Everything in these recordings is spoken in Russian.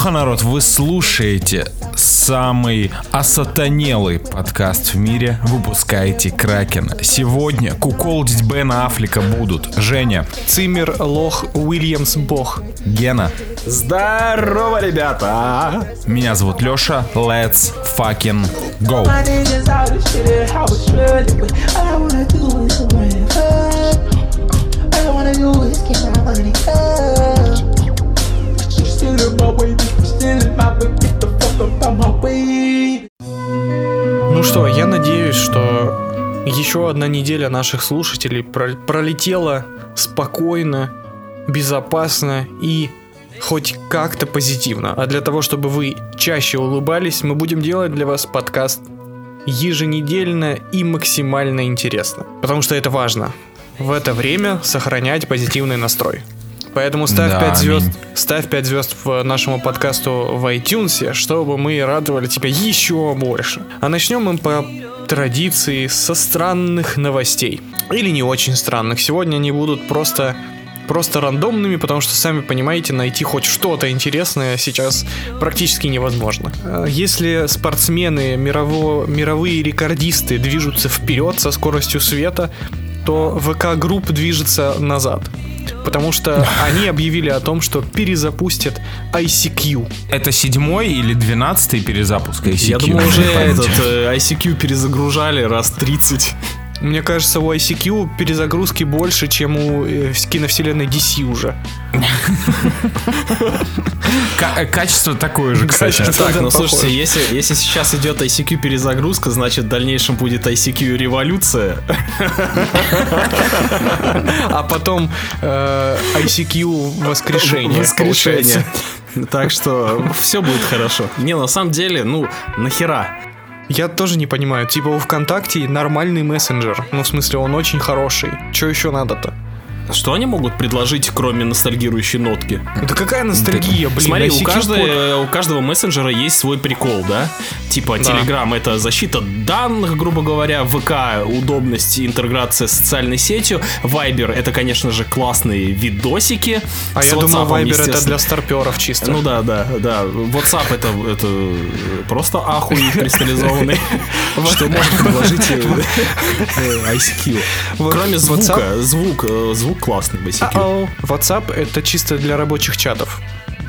Аллаха, народ, вы слушаете самый осатанелый подкаст в мире. Выпускаете Кракен. Сегодня куколдить Бена Аффлека будут Женя, Циммер, Лох, Уильямс, Бог. Гена. Здорово, ребята! Меня зовут Лёша. Let's fucking go. Wanna do is get my money up. Still Ну что, я надеюсь, что еще одна неделя наших слушателей про- пролетела спокойно, безопасно и хоть как-то позитивно. А для того, чтобы вы чаще улыбались, мы будем делать для вас подкаст еженедельно и максимально интересно. Потому что это важно. В это время сохранять позитивный настрой. Поэтому ставь Да, 5 звезд, аминь. ставь 5 звезд в нашему подкасту в iTunes, чтобы мы радовали тебя еще больше. А начнем мы по традиции со странных новостей. Или не очень странных. Сегодня они будут просто просто рандомными, потому что, сами понимаете, найти хоть что-то интересное сейчас практически невозможно. Э, Если спортсмены, мирово, мировые рекордисты движутся вперед со скоростью света, то VK Group движется назад. Потому что они объявили о том, что перезапустят ICQ. Это седьмой или двенадцатый перезапуск ICQ? Я думаю, уже этот э, ICQ перезагружали раз 30. Мне кажется, у ICQ перезагрузки больше, чем у э, киновселенной DC уже. Э, качество такое же, кстати. Так, ну слушайте, если, если сейчас идет ICQ перезагрузка, значит в дальнейшем будет ICQ революция. А потом э, ICQ воскрешение. Воскрешение. Так что все будет хорошо. Не, на самом деле, ну, нахера? Я тоже не понимаю. Типа у ВКонтакте нормальный мессенджер. Ну, в смысле, он очень хороший. Че еще надо-то? Что они могут предложить, кроме ностальгирующей нотки? Да какая ностальгия, блин. Смотри, у, каждой- у каждого мессенджера есть свой прикол, да? Типа, Да. Telegram это защита данных, грубо говоря, ВК удобность интеграция с социальной сетью, Viber это, конечно же, классные видосики. А я думал, WhatsApp, Viber это для старперов чисто. Ну да, да, да. WhatsApp это, это просто ахуй кристаллизованный, что может предложить э, э, ICQ. Кроме звука, звук, э, звук классный ICQ. Ау. WhatsApp это чисто для рабочих чатов.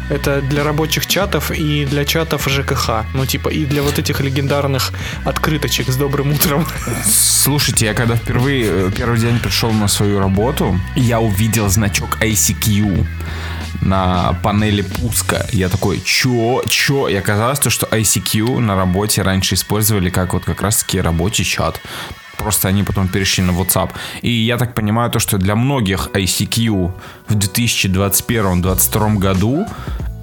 Это для рабочих чатов и для чатов ЖКХ. Ну, типа, и для вот этих легендарных открыточек с добрым утром. Слушайте, я когда впервые э, первый день пришел на свою работу, я увидел значок ICQ на панели пуска. Я такой, чё, чё? И оказалось то, что ICQ на работе раньше использовали как вот как раз таки рабочий чат. Просто они потом перешли на WhatsApp. И я так понимаю то, что для многих ICQ в 2021-2022 году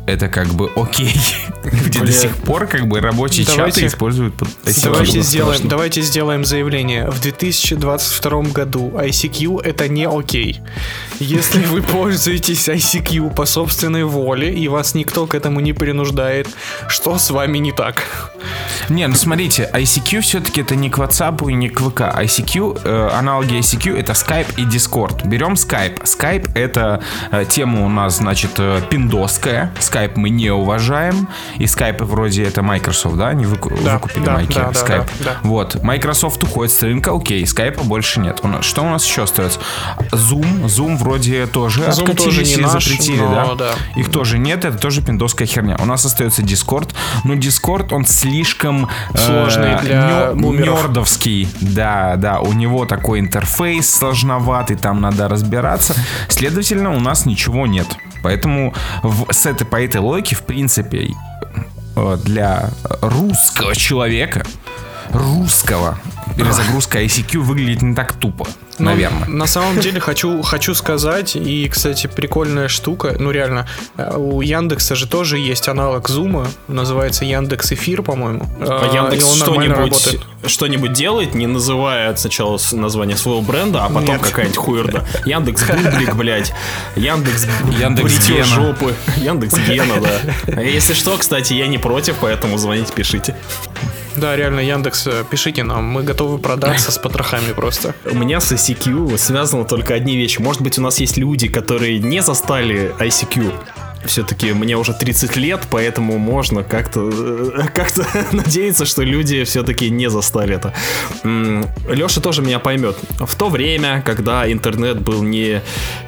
это как бы окей. Где до сих пор как бы рабочие Давайте- чаты используют под ICQ. Давайте сделаем, давайте сделаем заявление. В 2022 году ICQ это не окей. Если вы пользуетесь ICQ по собственной воле и вас никто к этому не принуждает, что с вами не так? Не, ну смотрите, ICQ все-таки это не к WhatsApp и не к ВК. ICQ, э, аналоги ICQ это Skype и Discord. Берем Skype. Skype это э, тема у нас, значит, э, пиндосская. Skype мы не уважаем. И Skype вроде это Microsoft, да? Они выку- Да, выкупили да, майки да, да, Skype. да, да. Вот. Microsoft уходит с рынка, окей, Skype больше нет. У нас, что у нас еще остается? Zoom. Zoom вроде тоже Zoom тоже откатились не и наш, запретили, но да? да. Их тоже нет, это тоже пиндосская херня. У нас остается Discord, но Discord, он слишком э, Сложный для нё- бумеров. нёрдовский. Да, да, у него такой интерфейс сложноватый, там надо разбираться. Следовательно, у нас ничего нет. Поэтому в- с этой, по этой логике, в принципе, э, для русского человека, русского, перезагрузка ICQ выглядит не так тупо, Ну, наверное. На самом деле хочу, хочу сказать, и, кстати, прикольная штука, ну реально, э, у Яндекса же тоже есть аналог Зума, называется Яндекс Эфир, по-моему. А Э, Яндекс что-нибудь работает. что-нибудь делает, не называя сначала название своего бренда, а потом какая-нибудь хуерда. Яндекс Бублик, блядь. Яндекс Яндекс бритье жопы. Яндекс Гена, да. А Если что, кстати, я не против, поэтому звоните, пишите. Да, реально, Яндекс, э, пишите нам, мы готовы продаться с потрохами просто. У меня с ICQ связано только одни вещи. Может быть, у нас есть люди, которые не застали ICQ. Все-таки мне уже 30 лет, поэтому можно как-то э, как-то надеяться, что люди все-таки не застали это. Леша тоже меня поймет. В то время, когда интернет был не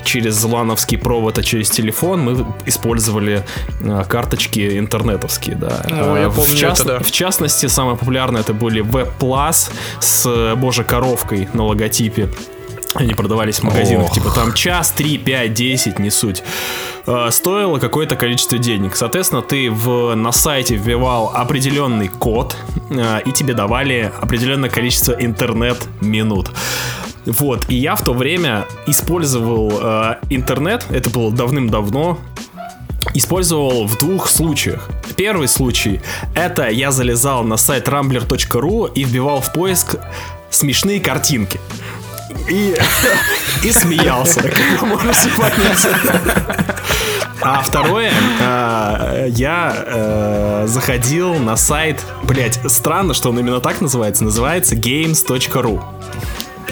через лановский провод, а через телефон, мы использовали э, карточки интернетовские, да. Ну, я Э, в, помню част- это, да. в частности, самое популярное это были Web Plus с божьей коровкой на логотипе. Они продавались в магазинах, Ох. типа там час, 3, 5, 10, не суть. Э, Стоило какое-то количество денег. Соответственно, ты в, на сайте вбивал определенный код, э, и тебе давали определенное количество интернет-минут. Вот, и я в то время использовал э, интернет, это было давным-давно, использовал в двух случаях. Первый случай это я залезал на сайт rambler.ru и вбивал в поиск смешные картинки. И, и смеялся, как. А второе, э, я э, заходил на сайт, блять, странно, что он именно так называется, называется games.ru.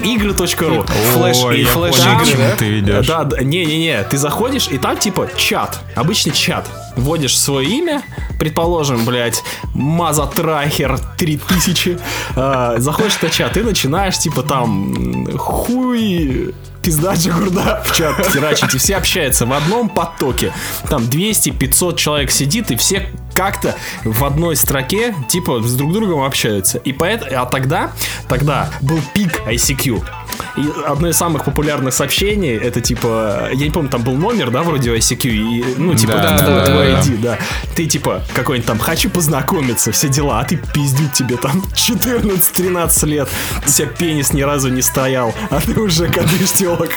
Игры.ру. Флэш- Ой, и флэш игры, да? ты идешь. Да, да, не-не-не, ты заходишь, и там типа чат, обычный чат. Вводишь свое имя, предположим, блядь, Мазатрахер 3000, э, заходишь в этот чат и начинаешь типа там хуй пизда Джигурда в чат херачить, и все общаются в одном потоке. Там 200-500 человек сидит, и все как-то в одной строке, типа, с друг другом общаются. И поэтому, а тогда, тогда был пик ICQ. И одно из самых популярных сообщений, это типа, я не помню, там был номер, да, вроде ICQ, и, ну, типа, Да, там да, твой да, ID, да. Ты типа, какой-нибудь там, хочу познакомиться, все дела, а ты пиздюк тебе там 14-13 лет, у тебя пенис ни разу не стоял, а ты уже кадышь телок.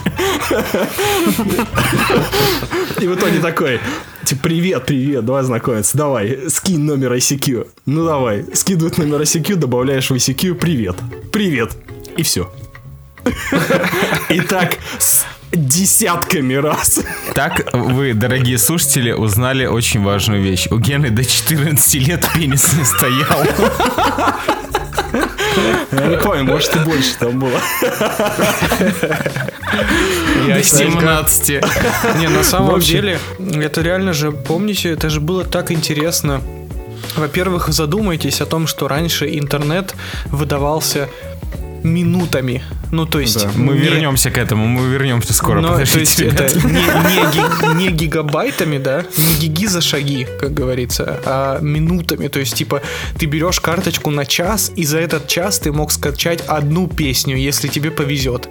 И в итоге такой, типа, привет, привет, давай знакомиться, давай, скинь номер ICQ. Ну давай, скидывает номер ICQ, добавляешь в ICQ, привет, привет, и все. И так с десятками раз. Так вы, дорогие слушатели, узнали очень важную вещь. У Гены до 14 лет пенис не стоял. Я не помню, может и больше там было. До 17. Не, на самом деле, это реально же, помните, это же было так интересно. Во-первых, задумайтесь о том, что раньше интернет выдавался минутами. Ну, то есть... Мы не- вернемся к этому, мы вернемся скоро. но, то есть это не, не ги- не гигабайтами, да, не гиги за шаги, как говорится, а минутами. То есть, типа, ты берешь карточку на час, и за этот час ты мог скачать одну песню, если тебе повезет.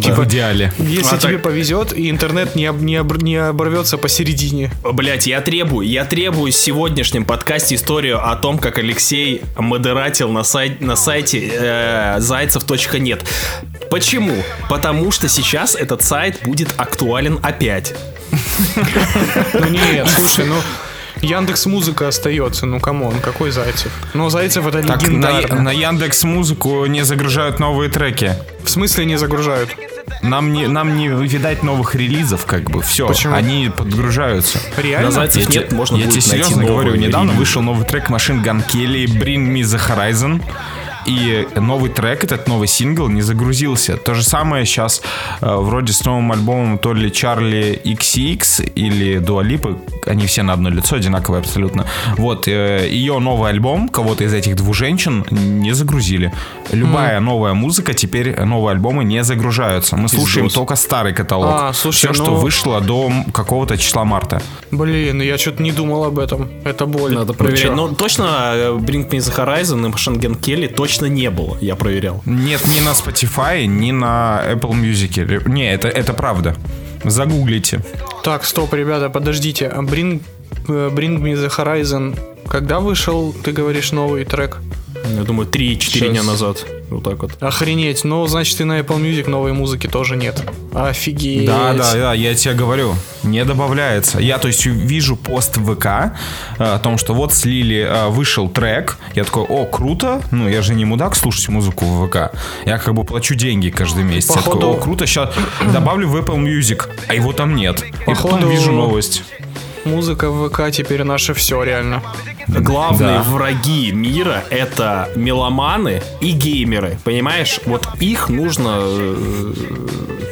Типа в идеале. Если А тебе так- повезет, и интернет не, об- не, обр- не оборвется посередине. Блять, я требую, я требую в сегодняшнем подкасте историю о том, как Алексей модератил на, сайт, на сайте э, зайцев.нет. Почему? Потому что сейчас этот сайт будет актуален опять. Ну нет, слушай, ну Яндекс Музыка остается, ну come on, какой Зайцев? Ну Зайцев это Так, на, легендарно. на Яндекс Музыку не загружают новые треки. В смысле не загружают? Нам не, нам не видать новых релизов, как бы. Все, Почему? они подгружаются. Реально? На Зайцев Я.нет, можно я тебе серьезно говорю, недавно релиз. вышел новый трек Machine Gun Kelly Bring Me The Horizon. И новый трек, этот новый сингл не загрузился. То же самое сейчас э, вроде с новым альбомом то ли Чарли XX или Дуалипы. Они все на одно лицо, одинаковые абсолютно. Вот, э, ее новый альбом, кого-то из этих двух женщин, не загрузили. Любая новая музыка, теперь новые альбомы не загружаются. Мы слушаем только старый каталог. А, слушай, Все, что ну- вышло до какого-то числа марта. Блин, я что-то не думал об этом. Это боль. Надо Ну проверять. чё? Но точно э, Bring Me The Horizon и Шенген Келли точно не было, я проверял. Нет, ни на Spotify, ни на Apple Music. Не, это, это правда. Загуглите. Так, стоп, ребята, подождите. А Bring, э, Bring Me The Horizon. Когда вышел, ты говоришь, новый трек? Я думаю, 3-4 Щас. дня назад. Вот так вот. Охренеть. Ну, значит, и на Apple Music новой музыки тоже нет. Офигеть. Да, да, да, я тебе говорю, не добавляется. Я, то есть, вижу пост в ВК э, о том, что вот слили, э, вышел трек. Я такой, о, круто. Ну, я же не мудак слушать музыку в ВК. Я как бы плачу деньги каждый месяц. Я Походу- такой, о, круто, сейчас добавлю в Apple Music, а его там нет. И Походу- потом вижу новость. Музыка в ВК теперь наше все, реально. Главные Да. враги мира это меломаны и геймеры. Понимаешь? Вот их нужно э,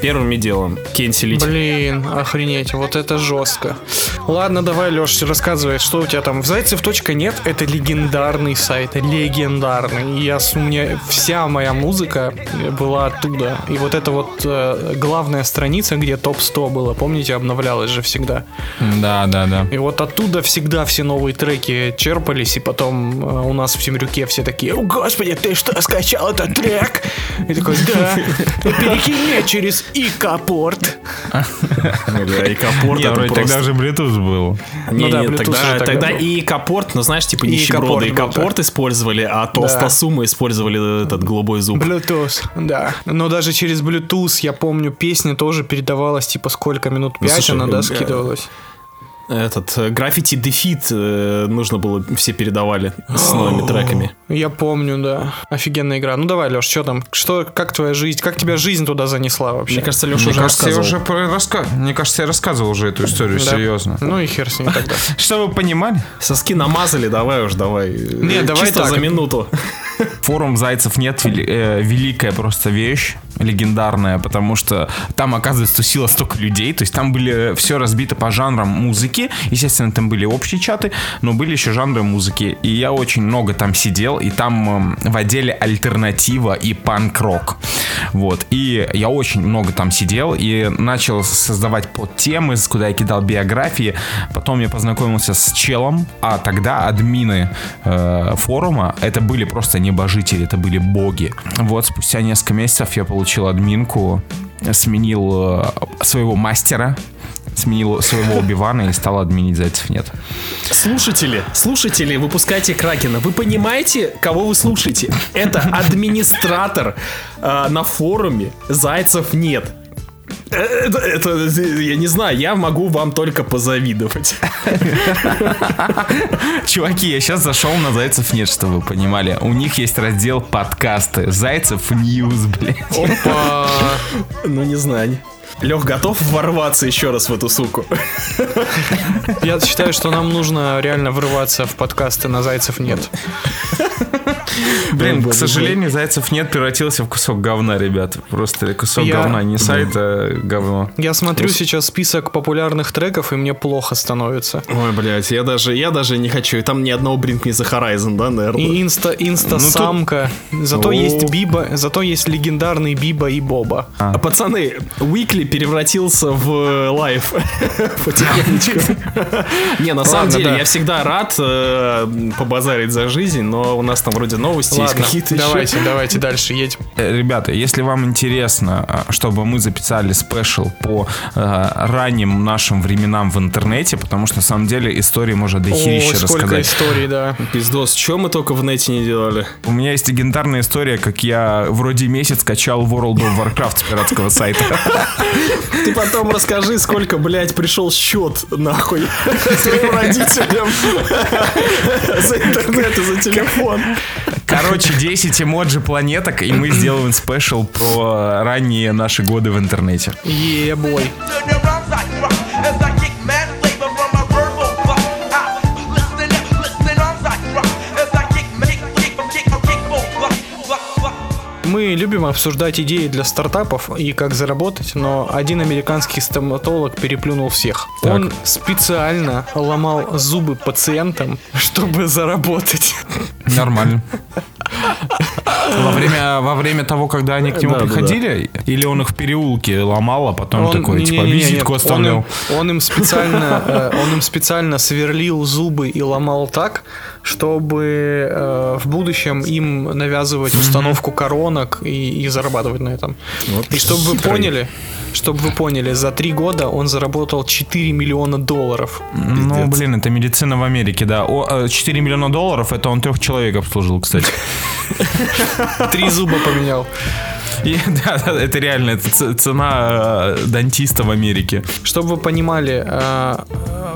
Первыми делом кенселить. Блин, охренеть, вот это жестко. Ладно, давай, Леш, рассказывай, что у тебя там. Зайцев.нет это легендарный сайт, легендарный. И Я, у меня вся моя музыка была оттуда. И вот это вот э, главная страница, где топ-100 было, помните, обновлялась же всегда. Да, да, да. И вот оттуда всегда все новые треки черпались, и потом э, у нас в Темрюке все такие, о господи, ты что, скачал этот трек? И такой, да, перекинь через ИК-порт. Да, и капорт это вроде тогда уже Bluetooth был. Ну да, тогда, же и капорт, ну знаешь, типа И нищеброды, и капорт капорт использовали, а толстосумы использовали этот голубой зуб. Bluetooth, да. Но даже через Bluetooth, я помню, песня тоже передавалась, типа, сколько минут? Ну, Пять она, да, э, скидывалась? Этот э, граффити дефит э, нужно было, все передавали с новыми треками. Я помню, да. Офигенная игра. Ну давай, Леш, что там? Что, как твоя жизнь? Как тебя жизнь туда занесла вообще? Мне кажется, Леша Мне уже кажется, я рассказывал. уже про- раска- Мне кажется, я рассказывал уже эту историю, Да? серьезно. Ну и хер с ним тогда. Чтобы вы понимали, Соски намазали, давай уж, давай. Не, давай Чисто так. за минуту. форум Зайцев нет э, великая просто вещь, легендарная, потому что там, оказывается, тусило столько людей, то есть там были все разбито по жанрам музыки, естественно, там были общие чаты, но были еще жанры музыки, и я очень много там сидел, и там эм, в отделе альтернатива и панк-рок, вот, и я очень много там сидел и начал создавать подтемы, с- куда я кидал биографии, потом я познакомился с челом, а тогда админы э, форума, это были просто небожители, это были боги. Вот, спустя несколько месяцев я получил админку, сменил э, своего мастера, сменил своего Убивана и стал админить Зайцев нет. Слушатели, слушатели, выпускайте Кракена. Вы понимаете, кого вы слушаете? Это администратор э, на форуме Зайцев нет. Э, Это, это, я не знаю, я могу вам только позавидовать. Чуваки, я сейчас зашел на Зайцев нет, чтобы вы понимали. У них есть раздел подкасты. Зайцев News, блядь. Опа! Ну, не знаю. Лех, готов ворваться еще раз в эту суку? Я считаю, что нам нужно реально врываться в подкасты на Зайцев нет. Блин, к сожалению, Зайцев нет превратился в кусок говна, ребят. Просто кусок Я- говна, не сайт, а говно. Я смотрю сейчас список популярных треков, и мне плохо становится. Ой, блядь, я даже, я даже не хочу. И там ни одного Bring Me The Horizon, да, наверное? И инста, инста самка. Зато О. есть Биба, зато есть легендарный Биба и Боба. А, Пацаны, Уикли превратился в лайф потихонечку. Не, на самом деле, я всегда рад э, побазарить за жизнь, но у нас там вроде новости есть Ладно, какие-то еще. давайте, давайте дальше едем. Э, Ребята, если вам интересно, а, чтобы мы записали спешл по э, ранним нашим временам в интернете, потому что на самом деле истории можно дохерища О, сколько рассказать. историй, да. Пиздос, что мы только в нете не делали? У меня есть легендарная история, как я вроде месяц качал World of Warcraft с пиратского сайта. Ты потом расскажи, сколько, блядь, пришел счет, нахуй, своим родителям за интернет и за телефон. Короче, 10 эмоджи планеток, и мы сделаем спешл про ранние наши годы в интернете. Е-бой. to Мы любим обсуждать идеи для стартапов и как заработать, но один американский стоматолог переплюнул всех. Он специально ломал зубы пациентам, чтобы заработать. Нормально. Во время, во время того, когда они к нему Да, да, да. приходили, или он их в переулке ломал, а потом Он- такой, типа, не-не-не, визитку нет, оставлял. Он им, он им специально, э, он им специально сверлил зубы и ломал так, чтобы э, в будущем им навязывать установку коронок и, и зарабатывать на этом. и чтобы вы поняли, чтобы вы поняли, за три года он заработал 4 миллиона долларов. Ну, блин, это медицина в Америке, да. О, э, 4 миллиона долларов, это он трех человек обслужил, кстати. Три зуба поменял. И, да, да, это реально, это цена э, дантиста в Америке. Чтобы вы понимали, э,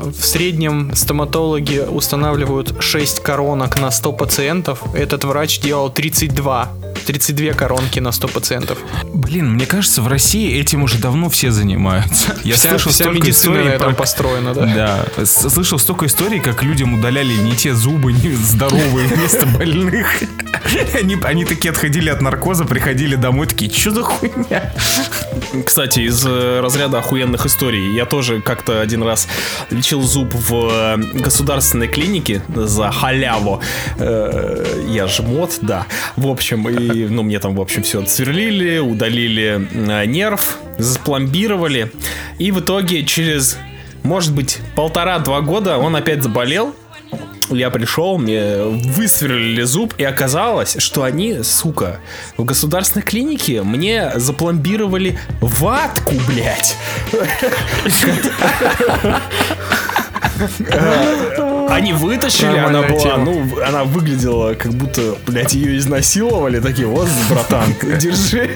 в среднем стоматологи устанавливают 6 коронок на 100 пациентов. Этот врач делал 32. 32 коронки на 100 пациентов. Блин, мне кажется, в России этим уже давно все занимаются. Я Вся, слышал вся столько историй про... построена, да. Да, слышал столько историй, как людям удаляли не те зубы, не здоровые вместо больных. Они, они такие отходили от наркоза, приходили домой, такие, что за хуйня? Кстати, из э, разряда охуенных историй, я тоже как-то один раз лечил зуб в э, государственной клинике за халяву. Э, Я же мод, да. В общем, и, ну, мне там, в общем, все отсверлили, удалили нерв, запломбировали. И в итоге через, может быть, полтора-два года он опять заболел. Я пришел, мне высверлили зуб, и оказалось, что они, сука, в государственной клинике мне запломбировали ватку, блядь. Они вытащили, она была, тема. ну, она выглядела, как будто, блядь, ее изнасиловали. Такие, вот, братан, держи.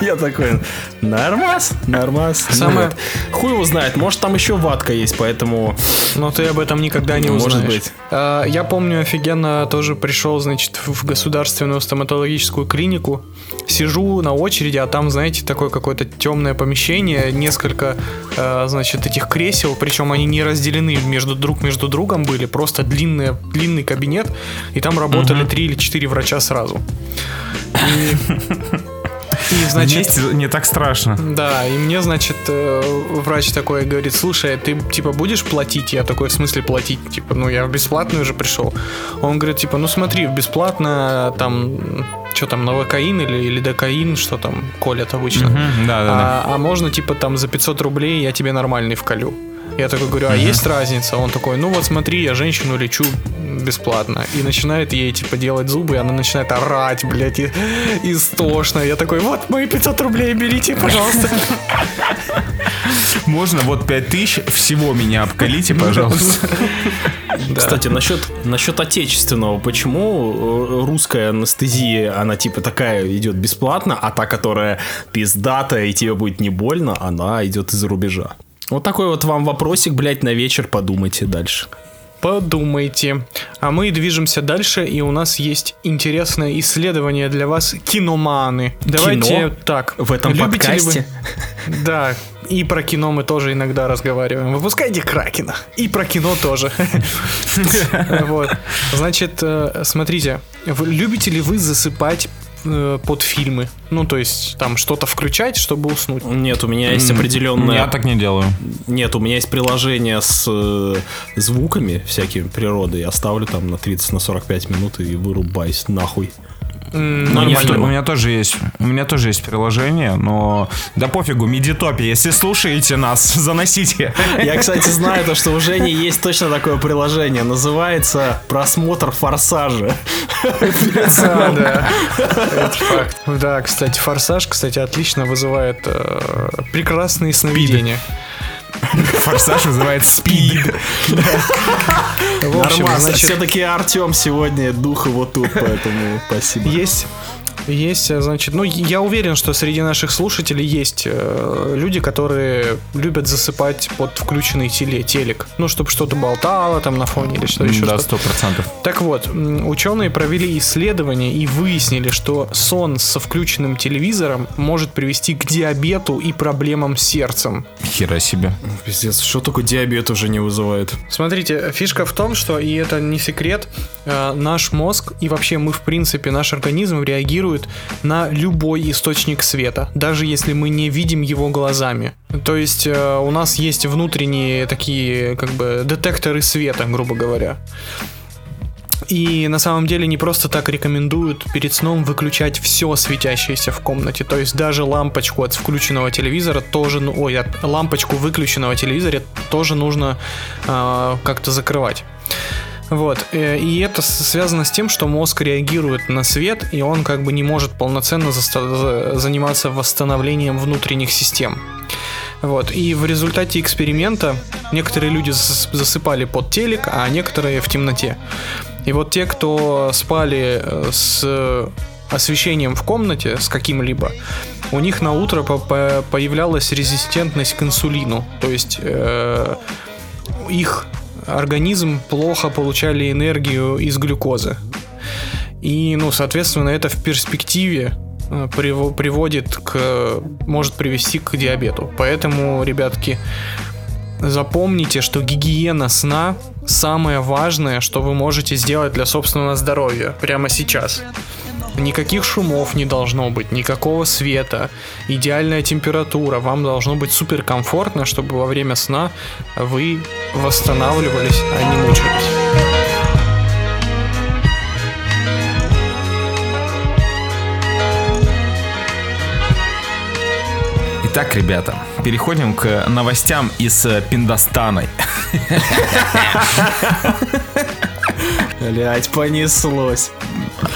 Я такой, нормас, нормас. Самое-. Хуй его знает, может там еще ватка есть, поэтому... Но ты об этом никогда не Может узнаешь. быть. А, Я помню, офигенно тоже пришел, значит, в государственную стоматологическую клинику. Сижу на очереди, а там, знаете, такое какое-то темное помещение, несколько, э, значит, этих кресел, причем они не разделены между друг между другом были, просто длинный, длинный кабинет, и там работали три или четыре врача сразу. И, и, значит, Вместе не так страшно. да, и мне, значит, э, врач такой говорит, слушай, ты, типа, будешь платить? Я такой, в смысле платить? Типа, ну, я в бесплатную уже пришел. Он говорит, типа, ну, смотри, бесплатно, там, что там, новокаин или, или докаин, что там колят обычно. Мгм, Да, да, да. А, а можно, типа, там, за 500 рублей я тебе нормальный вколю. Я такой говорю, а есть разница? Он такой, ну вот смотри, я женщину лечу бесплатно. И начинает ей, типа, делать зубы, и она начинает орать, блядь, и, истошно. Я такой, вот мои 500 рублей берите, пожалуйста. Можно вот 5000 всего меня обкалите, пожалуйста. Кстати, насчет, насчет отечественного, почему э, русская анестезия, она типа такая идет бесплатно, а та, которая пиздатая и тебе будет не больно, она идет из-за рубежа? Вот такой вот вам вопросик, блядь, на вечер подумайте дальше. Подумайте. А мы движемся дальше, и у нас есть интересное исследование для вас, киноманы. Давайте Кино? так. В этом любите подкасте? вы- Да, и про кино мы тоже иногда разговариваем. Выпускайте Кракена. И про кино тоже. Вот. Значит, э, смотрите, любите ли вы засыпать э, под фильмы? Ну, то есть, там что-то включать, чтобы уснуть. Нет, у меня есть Я определенная... так не делаю. Нет, у меня есть приложение с э, звуками всякими природы. Я ставлю там на 30 на 45 минут и вырубаюсь нахуй. Но У меня, то- у меня тоже есть, у меня тоже есть приложение, но да пофигу, медитопи, если слушаете нас, заносите. Я, кстати, знаю то, что у Жени есть точно такое приложение. Называется «Просмотр форсажа». А, да. Это факт. Да, кстати, форсаж, кстати, отлично вызывает э, прекрасные сновидения. Форсаж вызывает спид. В общем, Нормас, значит, все-таки Артем сегодня дух его тут, поэтому спасибо. есть есть, э, значит, ну, я уверен, что среди наших слушателей есть э, люди, которые любят засыпать под включенный теле, телек. Ну, чтобы что-то болтало там на фоне или что еще. Да, сто процентов. Так вот, ученые провели исследование и выяснили, что сон со включенным телевизором может привести к диабету и проблемам с сердцем. Хера себе. Пиздец, что только диабет уже не вызывает. Смотрите, фишка в том, что, и это не секрет, э, наш мозг и вообще мы, в принципе, наш организм реагирует на любой источник света, даже если мы не видим его глазами. То есть э, у нас есть внутренние такие, как бы, детекторы света, грубо говоря. И на самом деле не просто так рекомендуют перед сном выключать все светящееся в комнате. То есть даже лампочку от включенного телевизора тоже, ну, ой, от- лампочку выключенного телевизора тоже нужно а, как-то закрывать. Вот, э, и это связано с тем, что мозг реагирует на свет, и он как бы не может полноценно заниматься восстановлением внутренних систем. Вот, и в результате эксперимента некоторые люди зас- засыпали под телек, а некоторые в темноте. И вот те, кто спали э, с освещением в комнате, с каким-либо, у них на утро по- по- появлялась резистентность к инсулину. То есть э, их организм плохо получали энергию из глюкозы. И, ну, соответственно, это в перспективе э, приво- приводит к... может привести к диабету. Поэтому, ребятки, запомните, что гигиена сна самое важное, что вы можете сделать для собственного здоровья прямо сейчас. Никаких шумов не должно быть, никакого света, идеальная температура. Вам должно быть супер комфортно, чтобы во время сна вы восстанавливались, а не мучились. Итак, ребята, переходим к новостям из э, Пиндостана. Блять, понеслось.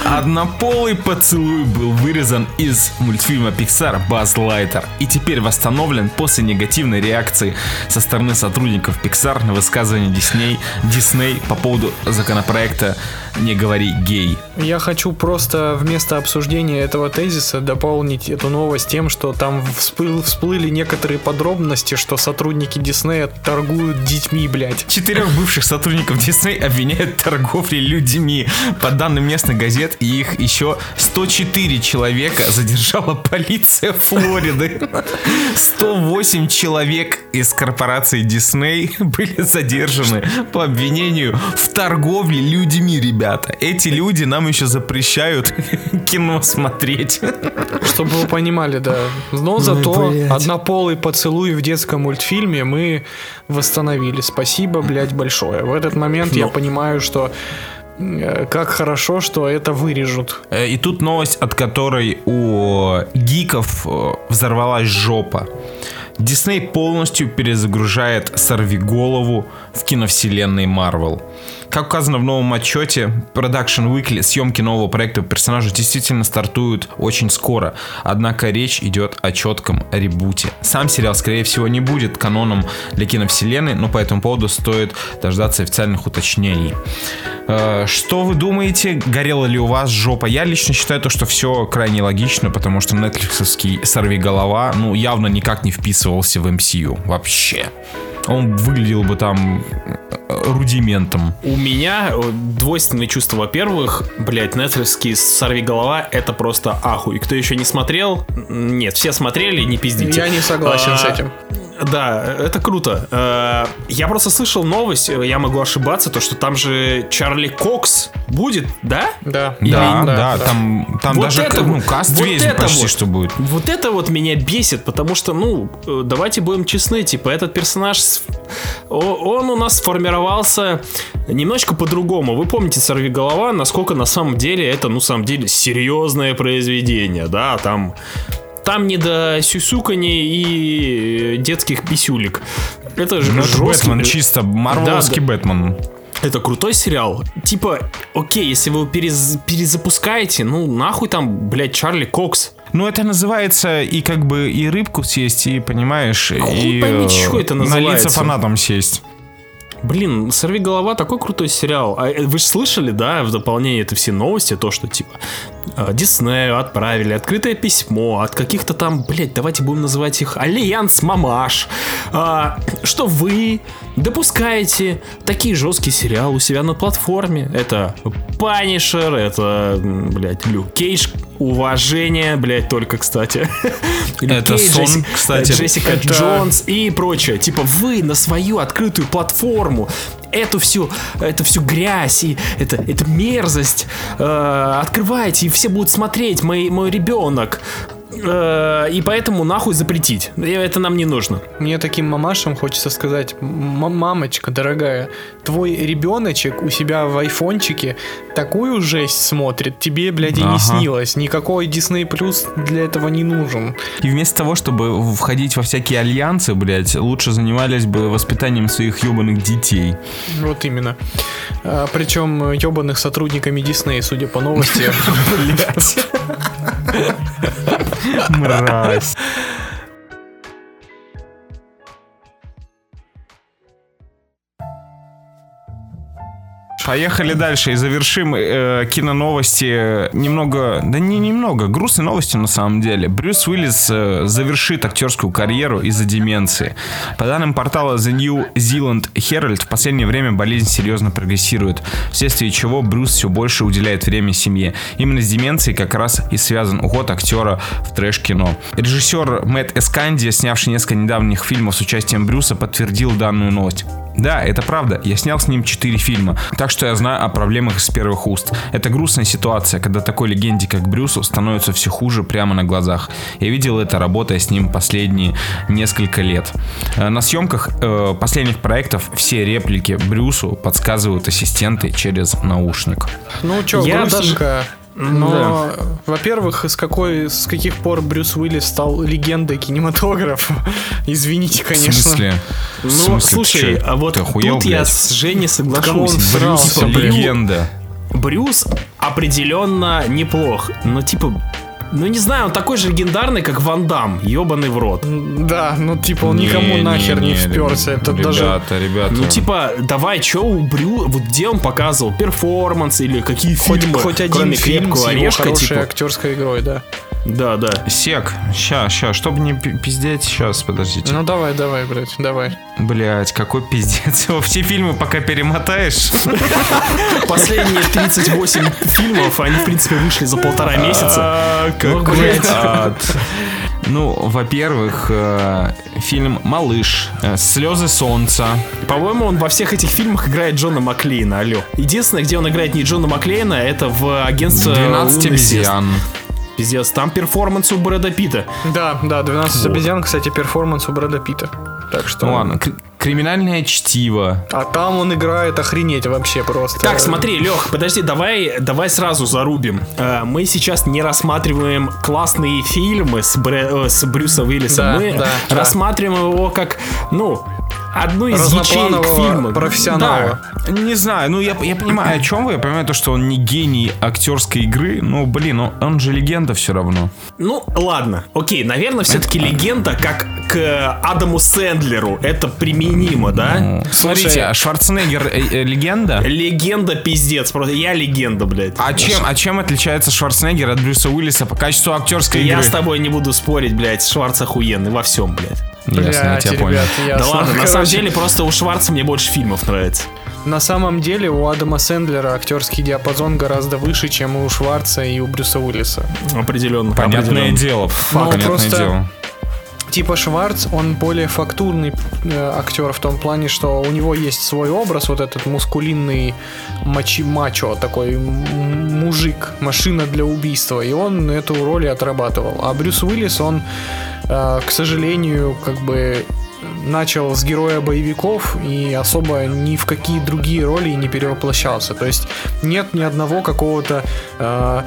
Однополый поцелуй был вырезан из мультфильма Pixar Buzz Lightyear и теперь восстановлен после негативной реакции со стороны сотрудников Pixar на высказывание Disney, Disney по поводу законопроекта «Не говори гей». Я хочу просто вместо обсуждения этого тезиса дополнить эту новость тем, что там всплыл- всплыли некоторые подробности, что сотрудники Диснея торгуют детьми, блядь. Четырех бывших сотрудников Disney обвиняют в торговле людьми. По данным местных газет, их еще 104 человека задержала полиция Флориды. 108 человек из корпорации Disney были задержаны по обвинению в торговле людьми, ребята. Эти люди нам еще запрещают кино смотреть. Чтобы вы понимали, да. Но зато однополый поцелуй в детском мультфильме мы восстановили. Спасибо, блядь, большое. В этот момент я понимаю, что как хорошо, что это вырежут. Э, И тут новость, от которой у гиков э, взорвалась жопа. Дисней полностью перезагружает «Сорвиголову» в киновселенной Марвел. Как указано в новом отчете, Production Weekly съемки нового проекта персонажа действительно стартуют очень скоро, однако речь идет о четком ребуте. Сам сериал, скорее всего, не будет каноном для киновселенной, но по этому поводу стоит дождаться официальных уточнений. Э, Что вы думаете, горела ли у вас жопа? Я лично считаю то, что все крайне логично, потому что нетфликсовский «Сорви голова» ну явно никак не вписывался в MCU вообще. Он выглядел бы там э, рудиментом. У меня э, двойственные чувства. Во-первых, блядь, нетфликский «Сорви голова» — это просто ахуй. Кто еще не смотрел? Нет, все смотрели, не пиздите. Я не согласен А, с этим. Да, это круто. Э, Я просто слышал новость, я могу ошибаться, то что там же Чарли Кокс будет, да? Да. Да, да, там, там Вот даже это ну, каст вот весь это почти вот. что будет. Вот это вот меня бесит, потому что, ну, э, давайте будем честны, типа, этот персонаж, он у нас сформировался немножко по-другому. Вы помните «Сорви голова», насколько на самом деле это, ну, на самом деле, серьезное произведение, да, там... Там не до сюсюканий и э, детских писюлик. Это же Ну, жесткий- Бэтмен, чисто марвеловский Да, Бэтмен. это крутой сериал. Типа, окей, если вы его перез- перезапускаете, ну нахуй там, блядь, Чарли Кокс. Ну, это называется и как бы и рыбку съесть, и, понимаешь, хуй и пойми, э, чё это называется. фанатам сесть. Блин, «Сорви голова» такой крутой сериал. А э, вы же слышали, да, в дополнение это все новости, то, что типа Диснею отправили открытое письмо от каких-то там, блядь, давайте будем называть их Альянс Мамаш, а, что вы допускаете такие жесткие сериалы у себя на платформе. Это Punisher, это, м, блядь, Люк Кейдж, уважение, блядь, только, кстати. Это Кейдж, сон, Джесси- кстати. Джессика Это- Джонс и прочее. Типа вы на свою открытую платформу эту всю, эту всю грязь и это, эту мерзость э, открываете, и все будут смотреть, мой, мой ребенок. Э, и поэтому нахуй запретить. Это нам не нужно. Мне таким мамашам хочется сказать, «М- мамочка дорогая, твой ребеночек у себя в айфончике такую жесть смотрит, тебе, блядь, и Ага. не снилось. Никакой Disney Plus для этого не нужен. И вместо того, чтобы входить во всякие альянсы, блядь, лучше занимались бы воспитанием своих ебаных детей. Вот именно. А, причем ебаных сотрудниками Disney, судя по новости. Мразь. Поехали дальше и завершим э, киноновости немного, да не немного, грустной новостью на самом деле. Брюс Уиллис э, завершит актерскую карьеру из-за деменции. По данным портала The New Zealand Herald, в последнее время болезнь серьезно прогрессирует, вследствие чего Брюс все больше уделяет время семье. Именно с деменцией как раз и связан уход актера в трэш-кино. Режиссер Мэтт Эсканди, снявший несколько недавних фильмов с участием Брюса, подтвердил данную новость. Да, это правда. Я снял с ним 4 фильма, так что я знаю о проблемах из первых уст. Это грустная ситуация, когда такой легенде, как Брюсу, становится все хуже прямо на глазах. Я видел это, работая с ним последние несколько лет. Э, На съемках э, последних проектов все реплики Брюсу подсказывают ассистенты через наушник. Ну чё, Я грустненько. Но, во-первых, с какой, с каких пор Брюс Уиллис стал легендой кинематографа? Извините, В конечно. смысле? В Ну, смысле, слушай, а вот Ты охуел, тут я блядь? с Женей соглашусь. Брюс, легенда. Брюс определенно неплох. Но типа, ну не знаю, он такой же легендарный, как Ван Дам, ебаный в рот. Да, ну типа он никому Не, нахер не, не, вперся. Это ребята, даже... ребята. Ну типа, давай, чё у Брю, вот где он показывал перформанс или какие Хоть, фильмы, хоть один кроме фильм крепкого с его орешка, хорошей типа. актерской игрой, да. Да, да. Сек, ща, ща, чтобы не пи- пиздеть, сейчас, подождите. Ну давай, давай, блядь, давай. Блять, какой пиздец. Все фильмы пока перемотаешь. Последние 38 фильмов, они, в принципе, вышли за полтора месяца. Ну, блядь. ад. Ну, во-первых, э, фильм «Малыш», э, «Слезы солнца». По-моему, он во всех этих фильмах играет Джона Маклейна, алло. Единственное, где он играет не Джона Маклейна, это в агентстве 12 «Лунный свет». обезьян. Пиздец, там перформанс у Брэда Питта. Да, да, 12 обезьян, кстати, перформанс у Брэда Питта. Так что... Ну ладно, «Криминальное чтиво». А там он играет охренеть вообще просто. Так, смотри, Лех, подожди, давай, давай сразу зарубим. Э, Мы сейчас не рассматриваем классные фильмы с, Брэ- с Брюсом Уиллисом. Да, Мы да, да. рассматриваем его как, ну, одну из ячеек фильма. профессионала. Да, не знаю, ну я, я понимаю, о чем вы, я понимаю то, что он не гений актерской игры, но, блин, он, он же легенда все равно. Ну, ладно, окей, наверное, все-таки легенда, как к Адаму Сэндлеру, это применимо, да? Смотрите, а Шварценеггер э, э, легенда? Легенда пиздец, просто я легенда, блядь. А чем, а чем отличается Шварценеггер от Брюса Уиллиса по качеству актерской игры? Я с тобой не буду спорить, блядь, Шварц охуенный во всем, блядь. Ясно, я тебя понял. ребят, Да ладно, на самом деле просто у Шварца мне больше фильмов нравится. На самом деле у Адама Сэндлера актерский диапазон гораздо выше, чем у Шварца и у Брюса Уиллиса. Определенно. Понятное определенно. дело, Ну, понятное просто- дело. Типа Шварц, он более фактурный э, актер в том плане, что у него есть свой образ, вот этот мускулинный мачи мачо, такой мужик, машина для убийства, и он эту роль и отрабатывал. А Брюс Уиллис, он, э, к сожалению, как бы начал с героя боевиков и особо ни в какие другие роли не перевоплощался. То есть нет ни одного какого-то э,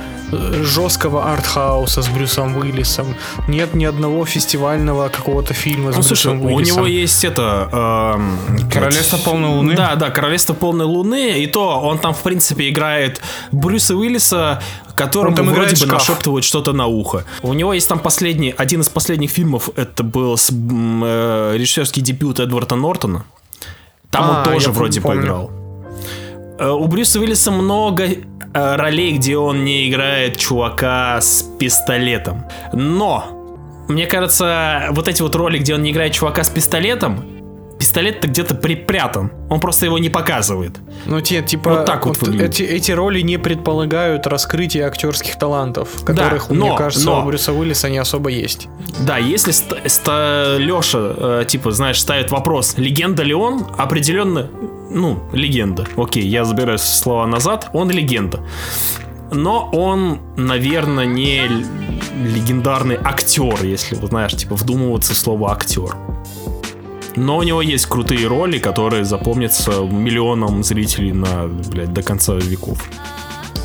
жесткого артхауса с Брюсом Уиллисом, нет ни одного фестивального какого-то фильма с Ну, слушай, Брюсом у Уиллисом. него есть это... эм, Королевство полной луны? Да, да, Королевство полной луны. И то он там, в принципе, играет Брюса Уиллиса, которому Он там вроде бы шкаф. нашептывают что-то на ухо. У него есть там последний, один из последних фильмов, это был с, э, режиссерский дебют Эдварда Нортона. Там А, он тоже вроде помню. поиграл. Э, У Брюса Уиллиса много э, ролей, где он не играет чувака с пистолетом. Но, мне кажется, вот эти вот роли, где он не играет чувака с пистолетом, пистолет-то где-то припрятан. Он просто его не показывает. Ну, те, типа, Вот так вот выглядит. эти, эти роли не предполагают раскрытие актерских талантов, которых, мне но- кажется, но- у Брюса Уиллиса не особо есть. Да, если Леша, типа, знаешь, ставит вопрос, легенда ли он, определенно, ну, легенда. Окей, я забираю слова назад, он легенда. Но он, наверное, не легендарный актер, если, вот, знаешь, типа, вдумываться в слово актер. Но у него есть крутые роли, которые запомнятся миллионам зрителей на, блядь, до конца веков.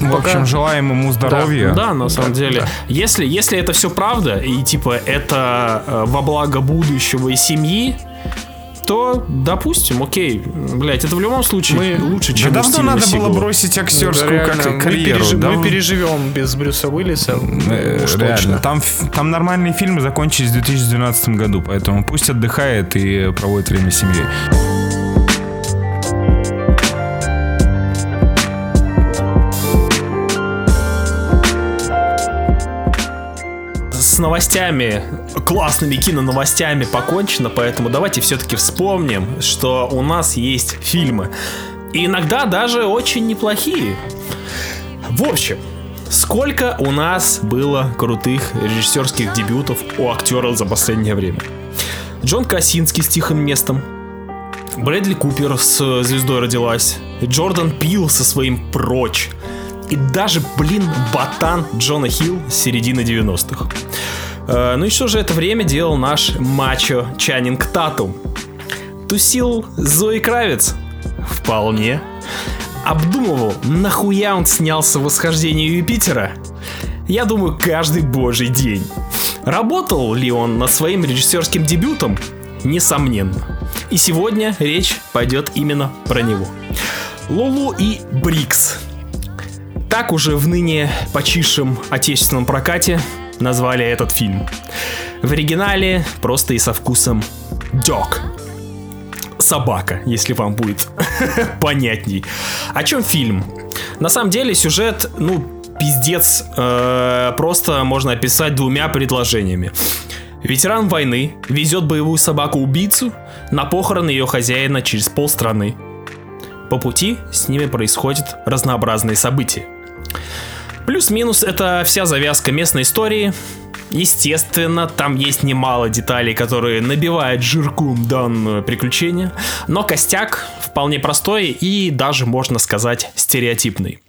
В общем, желаем ему здоровья. Да, на самом деле. Если, если это все правда, и типа это э, во благо будущего и семьи, то, допустим, окей, блять, это в любом случае Мы- лучше, Да чем у давно надо было Сигала. бросить актерскую Реально, как- мы, карьеру. пережи- да? мы переживем без Брюса Уиллиса. Э, уж Реально, точно. там, там нормальные фильмы закончились в 2012 году, поэтому пусть отдыхает и проводит время с семьей. Новостями, классными киноновостями покончено, поэтому давайте все-таки вспомним, что у нас есть фильмы. И иногда даже очень неплохие. В общем, сколько у нас было крутых режиссерских дебютов у актеров за последнее время? Джон Косинский с тихим местом. Брэдли Купер с «Звездой родилась», Джордан Пил со своим «Прочь», и даже, блин, ботан Джона Хилл середины 90-х. Э, ну и что же это время делал наш мачо Чанинг Татум? Тусил Зои Кравец? Вполне. Обдумывал, нахуя он снялся в восхождении Юпитера? Я думаю, каждый божий день. Работал ли он над своим режиссерским дебютом? Несомненно. И сегодня речь пойдет именно про него. Лулу и Брикс. Так уже в ныне почившем отечественном прокате назвали этот фильм. В оригинале просто и со вкусом Dog. Собака, если вам будет понятней. О чем фильм? На самом деле сюжет, ну, пиздец, э, просто можно описать двумя предложениями. Ветеран войны везет боевую собаку-убийцу на похороны ее хозяина через полстраны. По пути с ними происходят разнообразные события. Плюс-минус это вся завязка местной истории. Естественно, там есть немало деталей, которые набивают жирком данное приключение, но костяк вполне простой и даже, можно сказать, стереотипный.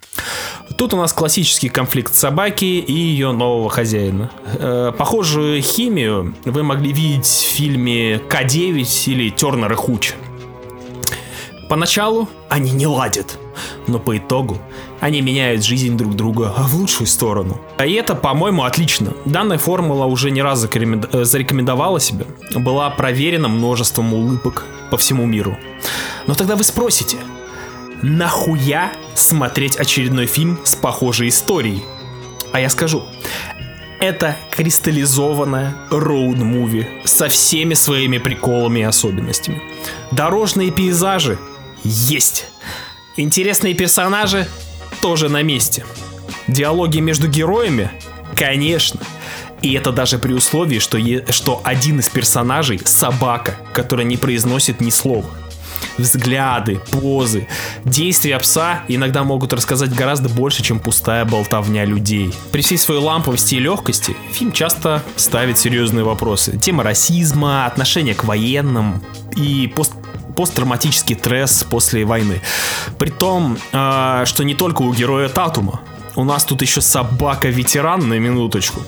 Тут у нас классический конфликт собаки и ее нового хозяина. Э, похожую химию вы могли видеть в фильме К9 или Тернер и Хуч. Поначалу они не ладят, но по итогу они меняют жизнь друг друга в лучшую сторону. И это, по-моему, отлично. Данная формула уже не раз э, зарекомендовала себя, была проверена множеством улыбок по всему миру. Но тогда вы спросите, нахуя смотреть очередной фильм с похожей историей? А я скажу, это кристаллизованная роуд-муви со всеми своими приколами и особенностями. Дорожные пейзажи есть. Интересные персонажи тоже на месте. Диалоги между героями? Конечно. И это даже при условии, что, е- что один из персонажей собака, которая не произносит ни слова. Взгляды, позы, действия пса иногда могут рассказать гораздо больше, чем пустая болтовня людей. При всей своей ламповости и легкости фильм часто ставит серьезные вопросы. Тема расизма, отношение к военным и пост посттравматический стресс после войны. При том, э, что не только у героя Татума. У нас тут еще собака-ветеран на минуточку.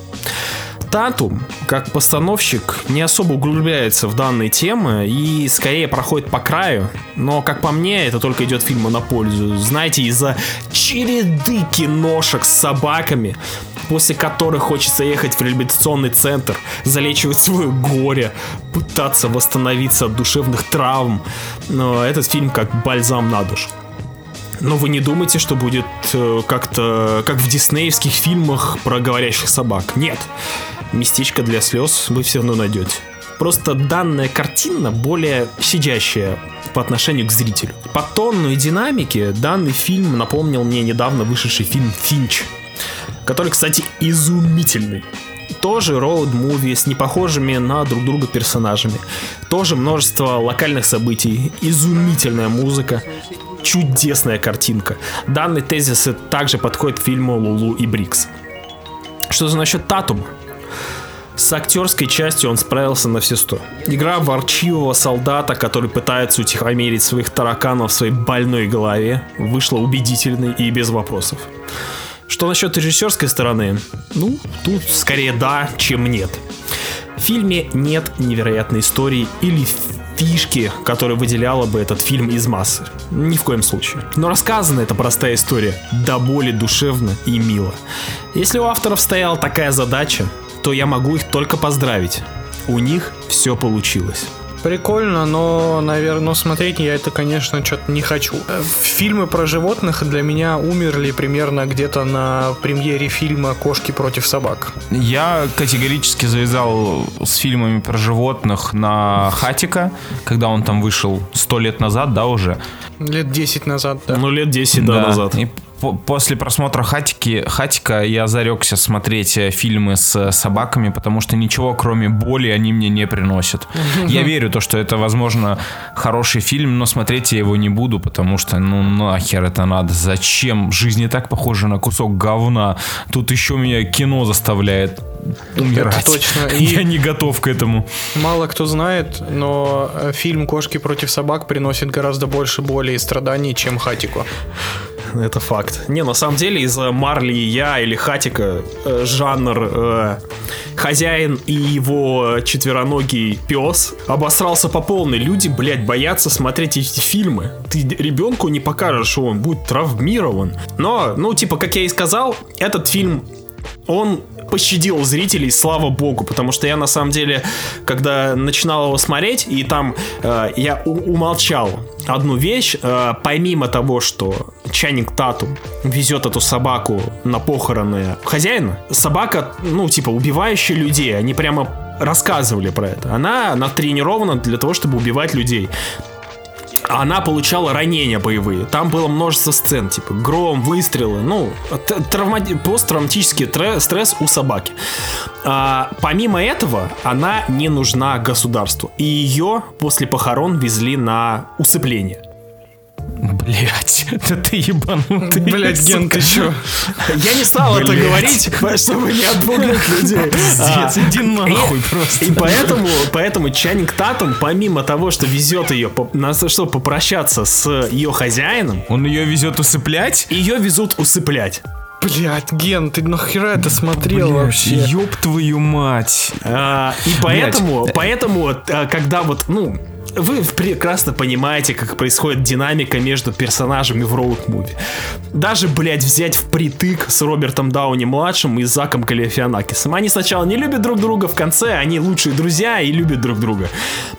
Татум, как постановщик, не особо углубляется в данные темы и скорее проходит по краю, но, как по мне, это только идет фильму на пользу. Знаете, из-за череды киношек с собаками, после которых хочется ехать в реабилитационный центр, залечивать свое горе, пытаться восстановиться от душевных травм. Но этот фильм как бальзам на душу. Но вы не думайте, что будет э, как-то как в диснеевских фильмах про говорящих собак. Нет. Местечко для слез вы все равно найдете. Просто данная картина более сидящая по отношению к зрителю. По тону и динамике данный фильм напомнил мне недавно вышедший фильм «Финч», который, кстати, изумительный. Тоже роуд-муви с непохожими на друг друга персонажами. Тоже множество локальных событий, изумительная музыка, чудесная картинка. Данный тезис также подходит к фильму «Лулу и Брикс». Что за насчет Татума? С актерской частью он справился на все сто. Игра ворчивого солдата, который пытается утихомирить своих тараканов в своей больной голове, вышла убедительной и без вопросов. Что насчет режиссерской стороны? Ну, тут скорее да, чем нет. В фильме нет невероятной истории или фишки, которая выделяла бы этот фильм из массы. Ни в коем случае. Но рассказана эта простая история до боли душевно и мило. Если у авторов стояла такая задача, то я могу их только поздравить. У них все получилось. Прикольно, но, наверное, смотреть я это, конечно, что-то не хочу. Э, Фильмы про животных для меня умерли примерно где-то на премьере фильма «Кошки против собак». Я категорически завязал с фильмами про животных на Хатика, когда он там вышел сто лет назад, да, уже. Лет 10 назад, да. Ну, лет 10 да, назад. И после просмотра Хатики, Хатика я зарекся смотреть э, фильмы с э, собаками, потому что ничего, кроме боли, они мне не приносят. Я верю, то, что это, возможно, хороший фильм, но смотреть я его не буду, потому что, ну, нахер это надо. Зачем? Жизнь и так похожа на кусок говна. Тут еще меня кино заставляет умирать. точно. И- Я не готов к этому. Мало кто знает, но э, фильм «Кошки против собак» приносит гораздо больше боли и страданий, чем «Хатико». Это факт. Не, на самом деле из-за Марли и я или Хатика э, жанр э, хозяин и его четвероногий пес обосрался по полной. Люди, блядь, боятся смотреть эти фильмы. Ты ребенку не покажешь, что он будет травмирован. Но, ну, типа, как я и сказал, этот фильм, он пощадил зрителей, слава богу, потому что я на самом деле, когда начинал его смотреть, и там э, я умолчал одну вещь, э, помимо того, что Чайник Татум везет эту собаку на похороны хозяина, собака, ну, типа, убивающая людей, они прямо рассказывали про это. Она натренирована для того, чтобы убивать людей она получала ранения боевые. Там было множество сцен, типа гром, выстрелы, ну, травма- посттравматический тре- стресс у собаки. А, помимо этого, она не нужна государству. И ее после похорон везли на усыпление. Блять, да ты ебанутый. Блять, Ген, ты чё? Я не стал это Блядь. говорить, чтобы не отпугнуть людей. А, Пиздец, иди нахуй и- просто. И поэтому, поэтому Чанинг Татум, помимо того, что везет ее, на то, чтобы попрощаться с ее хозяином, Он ее везет усыплять? ее везут усыплять. Блять, Ген, ты нахера это смотрел Блядь, вообще? Ёб твою мать. А, и поэтому, поэтому, а, когда вот, ну, вы прекрасно понимаете, как происходит динамика между персонажами в роуд-муви. Даже, блядь, взять впритык с Робертом Дауни-младшим и Заком Калифианакисом. Они сначала не любят друг друга, в конце они лучшие друзья и любят друг друга.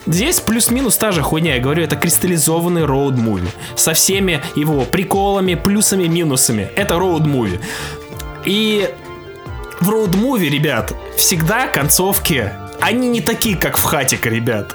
Здесь плюс-минус та же хуйня, я говорю, это кристаллизованный роуд-муви. Со всеми его приколами, плюсами, минусами. Это роуд-муви. И в роуд-муви, ребят, всегда концовки, они не такие, как в Хатика, ребят.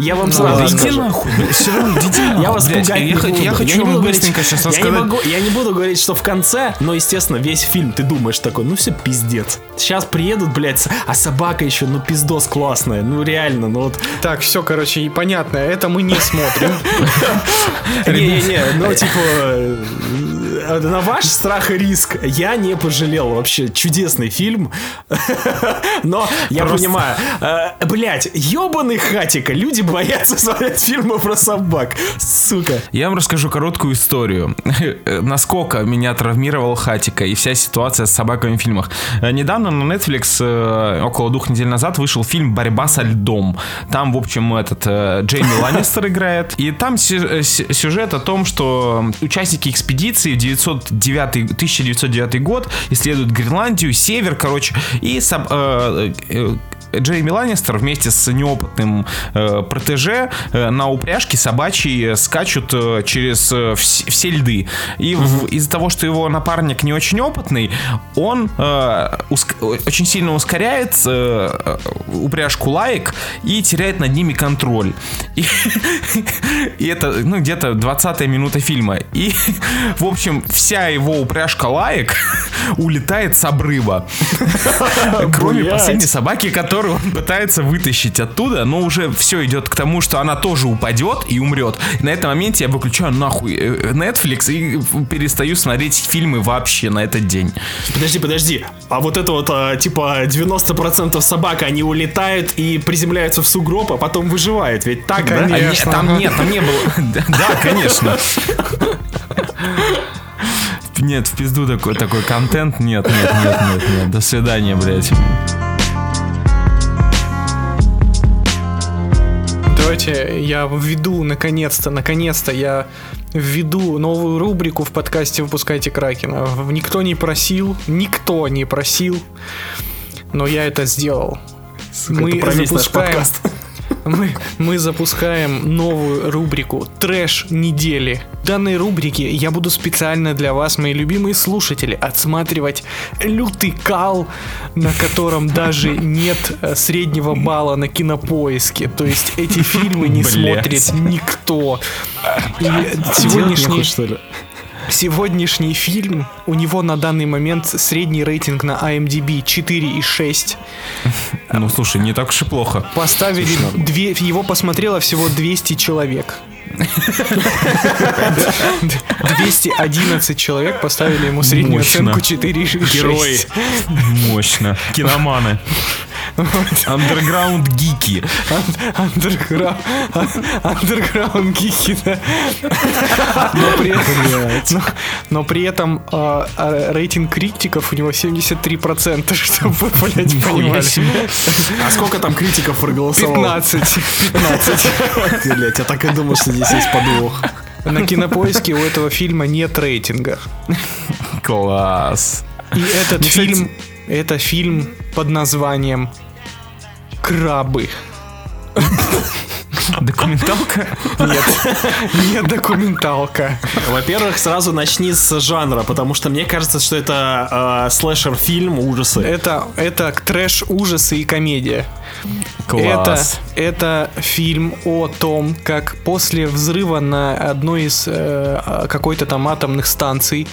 Я вам сразу Ладно, иди скажу. нахуй, всё равно иди нахуй, Я вас пугать Я не хо- буду. Я хочу вам быстренько сейчас рассказать. могу, я не буду говорить, что в конце, но, естественно, весь фильм ты думаешь такой, ну все пиздец. Сейчас приедут, блядь, а собака еще, ну пиздос классная, ну реально, ну вот. Так, все, короче, и понятно, это мы не смотрим. Не-не-не, ну типа, э, на ваш страх и риск я не пожалел вообще. Чудесный фильм. Но я понимаю, э, блядь, ебаный хатика, люди боятся смотреть фильмы про собак. Сука. Я вам расскажу короткую историю. Насколько меня травмировал Хатика и вся ситуация с собаками в фильмах. Э, Недавно на Netflix, э, около двух недель назад, вышел фильм «Борьба со льдом». Там, в общем, этот э, Джейми Ланнистер играет. И там сю- сю- сюжет о том, что участники экспедиции в 909, 1909 год исследуют Гренландию, север, короче, и соб- э, э, Джейми Ланнистер вместе с неопытным э, протеже э, на упряжке собачьей э, скачут э, через э, вс- все льды. И в- из-за того, что его напарник не очень опытный, он э, уск- очень сильно ускоряет э, э, упряжку лаек и теряет над ними контроль. И, и это, ну, где-то 20 минута фильма. И, в общем, вся его упряжка лаек улетает с обрыва. Кроме последней собаки, которую он пытается вытащить оттуда, но уже все идет к тому, что она тоже упадет и умрет. И на этом моменте я выключаю нахуй э, Netflix и перестаю смотреть фильмы вообще на этот день. Подожди, подожди. А вот это вот, а, типа, 90% собак, они улетают и приземляются в сугроб, а потом выживают. Ведь так, да? А не- Конечно. там нет, там не было. Да, конечно. Нет, в пизду такой, такой контент. Нет, нет, нет, нет, нет. До свидания, блядь. Давайте я введу, наконец-то, наконец-то я введу новую рубрику в подкасте «Выпускайте Кракена». Никто не просил, никто не просил, но я это сделал. это про весь наш подкаст. Мы, мы запускаем новую рубрику «Трэш недели». В данной рубрике я буду специально для вас, мои любимые слушатели, отсматривать лютый кал, на котором даже нет э, среднего балла на кинопоиске. То есть эти фильмы не смотрит никто. И сегодняшний? Сегодняшний фильм, у него на данный момент средний рейтинг на IMDb 4,6. Ну, слушай, не так уж и плохо. Поставили две, его посмотрело всего 200 человек. 200 211 человек поставили ему среднюю Мощно. оценку 4,6. Герои. Мощно. Киноманы. Андерграунд гики. Андерграунд гики, да. Но при, но, но при этом а, а, рейтинг критиков у него 73%, чтобы вы, блядь, понимали. А сколько там критиков проголосовало? 15. 15. Блять, я так и думал, что здесь есть подвох. На кинопоиске у этого фильма нет рейтинга. Класс. И этот фильм, это фильм под названием Крабы. Документалка? Нет, не документалка. Во-первых, сразу начни с жанра, потому что мне кажется, что это э, слэшер-фильм ужасы. Это, это трэш, ужасы и комедия. Класс. Это, это фильм о том, как после взрыва на одной из э, какой-то там атомных станций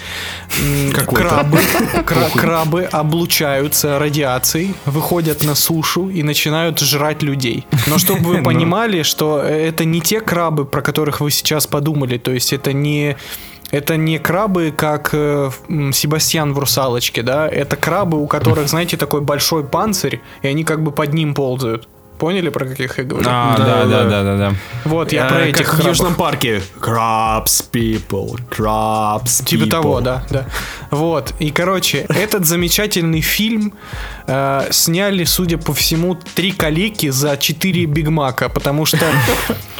крабы, кра- крабы облучаются радиацией, выходят на сушу и начинают жрать людей. Но чтобы вы понимали, что это не те крабы, про которых вы сейчас подумали, то есть это не это не крабы, как э, Себастьян в «Русалочке», да? Это крабы, у которых, знаете, такой большой панцирь, и они как бы под ним ползают. Поняли, про каких я говорю? А, да, да, да, да, да. Вот, я Э, про как этих в крабов. Южном парке. Crabs people, crabs Типа people. того, да, да. Вот. И, короче, этот замечательный фильм э, сняли, судя по всему, три калеки за 4 бигмака, потому что,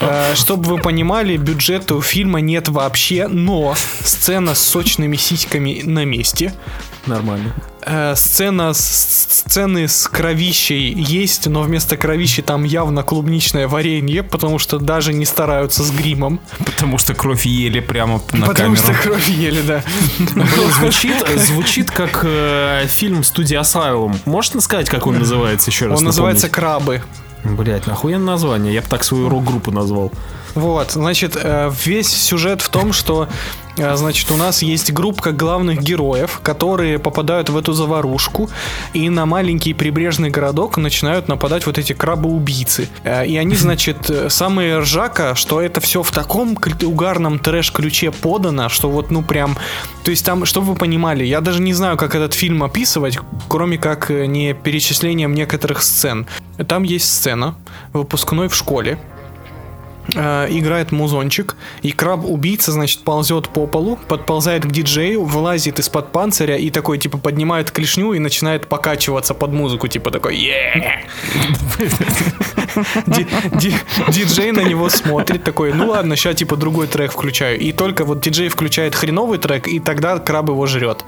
э, чтобы вы понимали, бюджета у фильма нет вообще, но сцена с сочными сиськами на месте. Нормально. Э, сцена с, сцены с кровищей есть, но вместо кровищи там явно клубничное варенье, потому что даже не стараются с гримом. Потому что кровь ели прямо на потому камеру. что кровь ели, да. Блин, звучит, звучит как э, фильм студии Asylum. Можно сказать, как он называется еще раз? Он называется? «Крабы». Блять, нахуя название? Я бы так свою рок-группу назвал. Вот, значит, э, весь сюжет в том, что, значит, у нас есть группа главных героев, которые попадают в эту заварушку, и на маленький прибрежный городок начинают нападать вот эти крабы-убийцы. Э, И они, значит, э, самые ржака, что это все в таком угарном трэш-ключе подано, что вот, ну, прям... То есть там, чтобы вы понимали, я даже не знаю, как этот фильм описывать, кроме как э, не перечислением некоторых сцен. Там есть сцена, выпускной в школе, играет музончик, и краб-убийца, значит, ползет по полу, подползает к диджею, вылазит из-под панциря и такой, типа, поднимает клешню и начинает покачиваться под музыку, типа такой, Диджей на него смотрит такой, ну ладно, сейчас типа другой трек включаю. И только вот диджей включает хреновый трек, и тогда краб его жрет.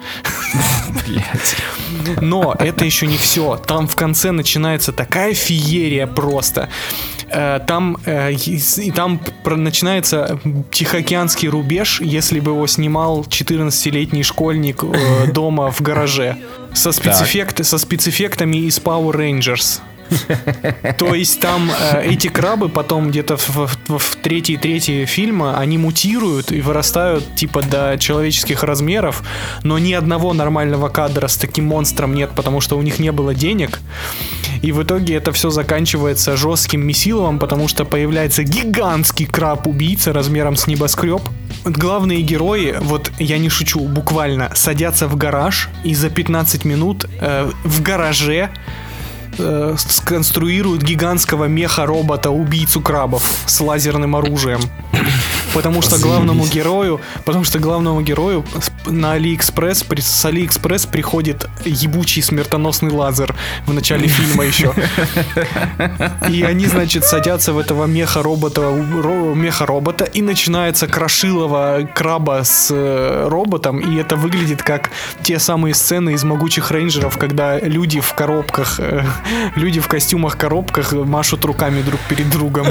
Но это еще не все. Там в конце начинается такая феерия просто. Э, Там, э, и- там про- начинается Тихоокеанский рубеж, если бы его снимал 14-летний школьник э, дома в гараже. Со, спецэффект, со спецэффектами из Power Rangers. То есть там э, эти крабы потом где-то в, третьей трети фильма они мутируют и вырастают типа до человеческих размеров, но ни одного нормального кадра с таким монстром нет, потому что у них не было денег. И в итоге это все заканчивается жестким месиловым, потому что появляется гигантский краб-убийца размером с небоскреб. Главные герои, вот я не шучу, буквально садятся в гараж и за 15 минут э, в гараже э, сконструируют гигантского меха-робота убийцу крабов с лазерным оружием. Потому что главному герою, потому что главному герою на Алиэкспресс, с Алиэкспресс приходит ебучий смертоносный лазер в начале фильма еще. И они, значит, садятся в этого меха-робота, ро- меха-робота, и начинается крошилово краба с э, роботом, и это выглядит как те самые сцены из «Могучих рейнджеров», когда люди в коробках, э, люди в костюмах-коробках машут руками друг перед другом.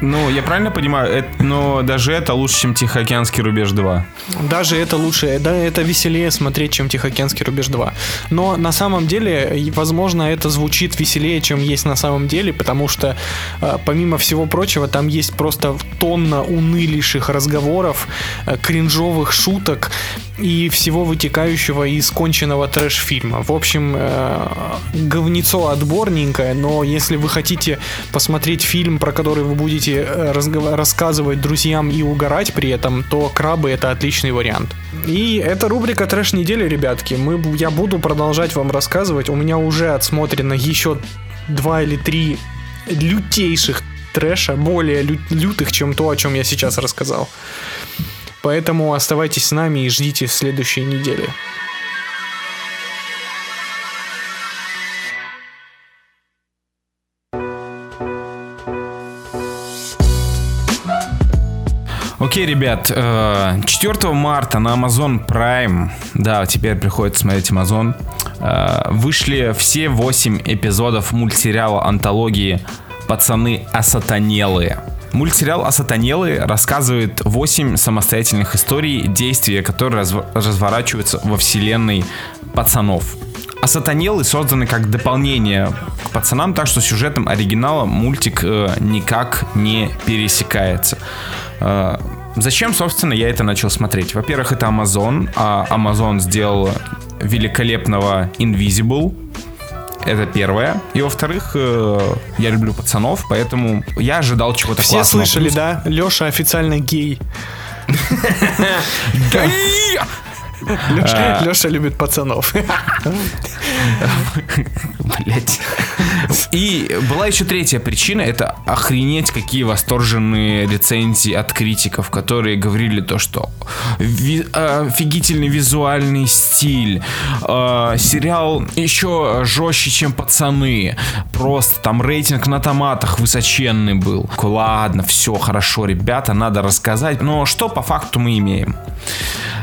Ну, я правильно понимаю, это- но даже это лучше, чем Тихоокеанский рубеж 2. Даже это лучше, да, это веселее смотреть, чем Тихоокеанский рубеж 2. Но на самом деле, возможно, это звучит веселее, чем есть на самом деле, потому что, э, помимо всего прочего, там есть просто тонна унылейших разговоров, э, кринжовых шуток и всего вытекающего из конченного трэш-фильма. В общем, э, говнецо отборненькое, но если вы хотите посмотреть фильм, про который вы будете разгова- рассказывать друзьям и угорать при этом, то крабы это отличный вариант. И это рубрика трэш недели, ребятки. Мы, я буду продолжать вам рассказывать. У меня уже отсмотрено еще два или три лютейших трэша, более лю- лютых, чем то, о чем я сейчас рассказал. Поэтому оставайтесь с нами и ждите следующей недели. Окей, ребят, э, 4 марта на Amazon Prime, да, теперь приходится смотреть Amazon, э, вышли все 8 эпизодов мультсериала антологии «Пацаны осатанелые». Мультсериал «Осатанелые» рассказывает 8 самостоятельных историй, действия, которые разв- разворачиваются во вселенной пацанов. Осатанелы созданы как дополнение к пацанам, так что сюжетом оригинала мультик э, никак не пересекается. Э, зачем, собственно, я это начал смотреть? Во-первых, это Amazon, а Amazon сделал великолепного Invisible. Это первое. И во-вторых, э, я люблю пацанов, поэтому я ожидал чего-то Все классного. слышали, Плюс- да? Леша официально гей. Леша, Леша любит пацанов. Блять. И была еще третья причина, это охренеть какие восторженные рецензии от критиков, которые говорили то, что ви- офигительный визуальный стиль, э, сериал еще жестче, чем пацаны, просто там рейтинг на томатах высоченный был. Ладно, все хорошо, ребята, надо рассказать. Но что по факту мы имеем?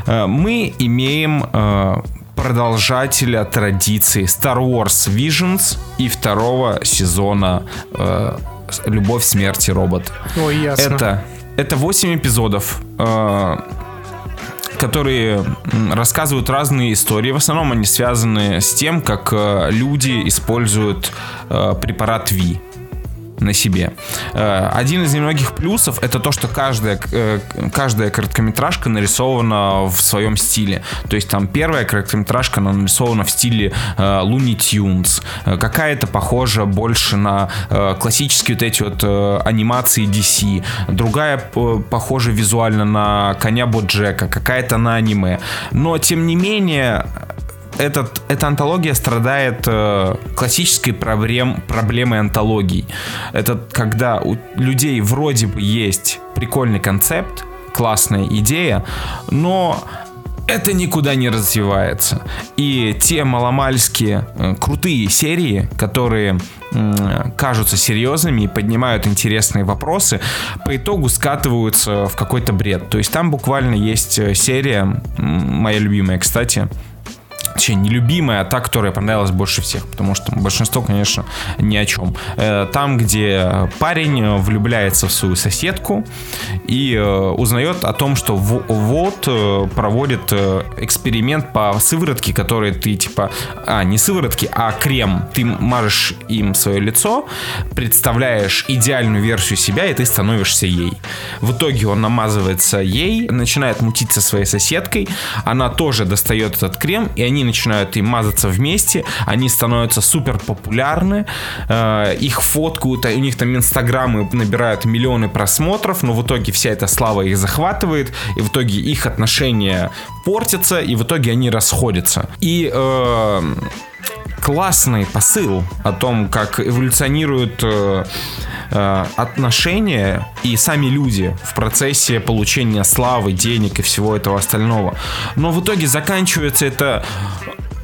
Э, Мы имеем э, продолжателя традиции Star Wars Visions и второго сезона э, Любовь, смерть и робот. Ой, ясно. Это, это 8 эпизодов, э, которые рассказывают разные истории. В основном они связаны с тем, как э, люди используют э, препарат Ви на себе. Э, Один из немногих плюсов это то, что каждая, э, каждая короткометражка нарисована в своем стиле. То есть там первая короткометражка она нарисована в стиле э, Looney Tunes. Какая-то похожа больше на классические вот эти вот анимации DC. Другая похожа визуально на коня Боджека. Какая-то на аниме. Но тем не менее этот, эта антология страдает э, классической проблем, проблемой антологий. Это когда у людей вроде бы есть прикольный концепт, классная идея, но это никуда не развивается. И те маломальские э, крутые серии, которые м, кажутся серьезными и поднимают интересные вопросы, по итогу скатываются в какой-то бред. То есть там буквально есть э, серия, моя любимая, кстати, Точнее, не любимая, а та, которая понравилась больше всех. Потому что большинство, конечно, ни о чем. Э, Там, где парень влюбляется в свою соседку и э, узнает о том, что во- вот э, проводит эксперимент по сыворотке, который ты типа... А, не сыворотки, а крем. Ты мажешь им свое лицо, представляешь идеальную версию себя, и ты становишься ей. В итоге он намазывается ей, начинает мутить со своей соседкой, она тоже достает этот крем, и они начинают им мазаться вместе, они становятся супер популярны, э, их фоткают, у них там инстаграмы набирают миллионы просмотров, но в итоге вся эта слава их захватывает, и в итоге их отношения портятся, и в итоге они расходятся. И э, классный посыл о том, как эволюционируют э, э, отношения и сами люди в процессе получения славы, денег и всего этого остального. Но в итоге заканчивается это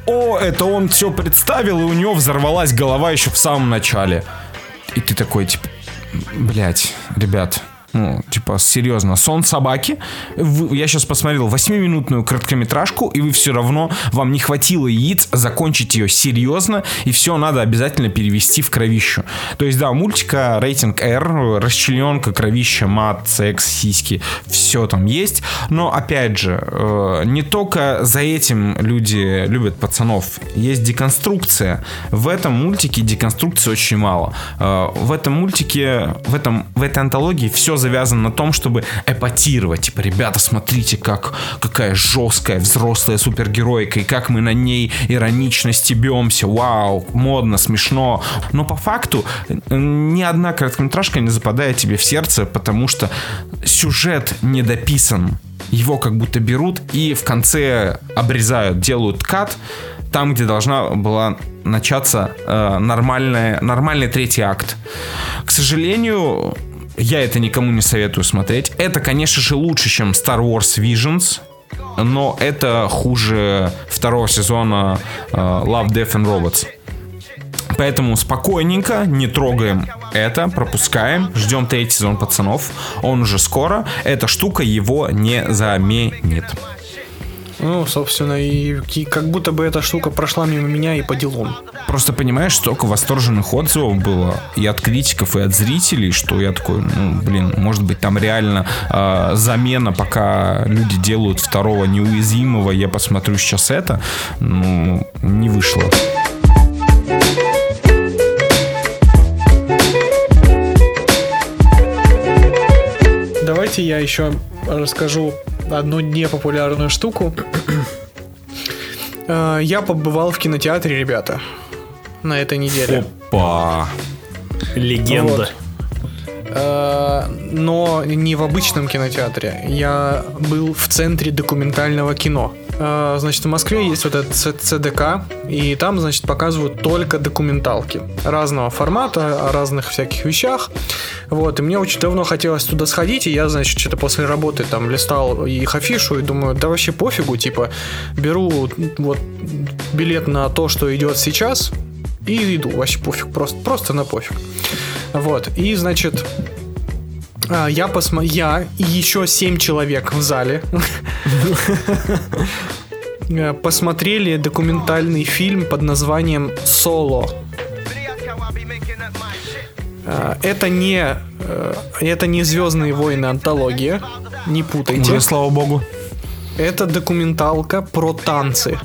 о, это он все представил, и у него взорвалась голова еще в самом начале. И ты такой, типа, блять, ребят, ну, типа, серьезно, сон собаки. Я сейчас посмотрел 8-минутную короткометражку, и вы все равно, вам не хватило яиц закончить ее серьезно, и все надо обязательно перевести в кровищу. То есть, да, мультика рейтинг R, расчлененка, кровища, мат, секс, сиськи, все там есть. Но, опять же, э, не только за этим люди любят пацанов. Есть деконструкция. В этом мультике деконструкции очень мало. Э, В этом мультике, в, этом, в этой антологии все завязано на том, чтобы эпатировать. Типа, ребята, смотрите, как, какая жесткая взрослая супергеройка, и как мы на ней иронично стебемся. Вау, модно, смешно. Но по факту ни одна короткометражка не западает тебе в сердце, потому что сюжет не дописан. Его как будто берут и в конце обрезают, делают кат, там, где должна была начаться э, нормальная, нормальный третий акт. К сожалению, я это никому не советую смотреть. Это, конечно же, лучше, чем Star Wars Visions, но это хуже второго сезона э, Love, Death and Robots. Поэтому спокойненько, не трогаем это, пропускаем, ждем третий сезон пацанов. Он уже скоро. Эта штука его не заменит. Ну, собственно, и, и как будто бы эта штука прошла мимо меня и по делам. Просто понимаешь, столько восторженных отзывов было и от критиков, и от зрителей, что я такой, ну, блин, может быть, там реально э, замена, пока люди делают второго неуязвимого, я посмотрю сейчас это, ну, не вышло. Давайте я еще расскажу одну непопулярную штуку. Э, Я побывал в кинотеатре, ребята, на этой неделе. Опа. Легенда. Вот. Э, Но не в обычном кинотеатре. Я был в центре документального кино. Э, Значит, в Москве есть вот этот ЦДК, и там, значит, показывают только документалки разного формата, о разных всяких вещах. Вот, и мне очень давно хотелось туда сходить, и я, значит, что-то после работы там листал их афишу и думаю, да вообще пофигу, типа, беру вот билет на то, что идет сейчас, и иду, вообще пофиг, просто, просто на пофиг. Вот, и, значит, а, я посмо... Я и еще семь человек в зале э, посмотрели документальный фильм под названием «Соло». Э, Это не, э, это не «Звездные войны» антология, не путайте. Уже, слава богу. Это документалка про танцы.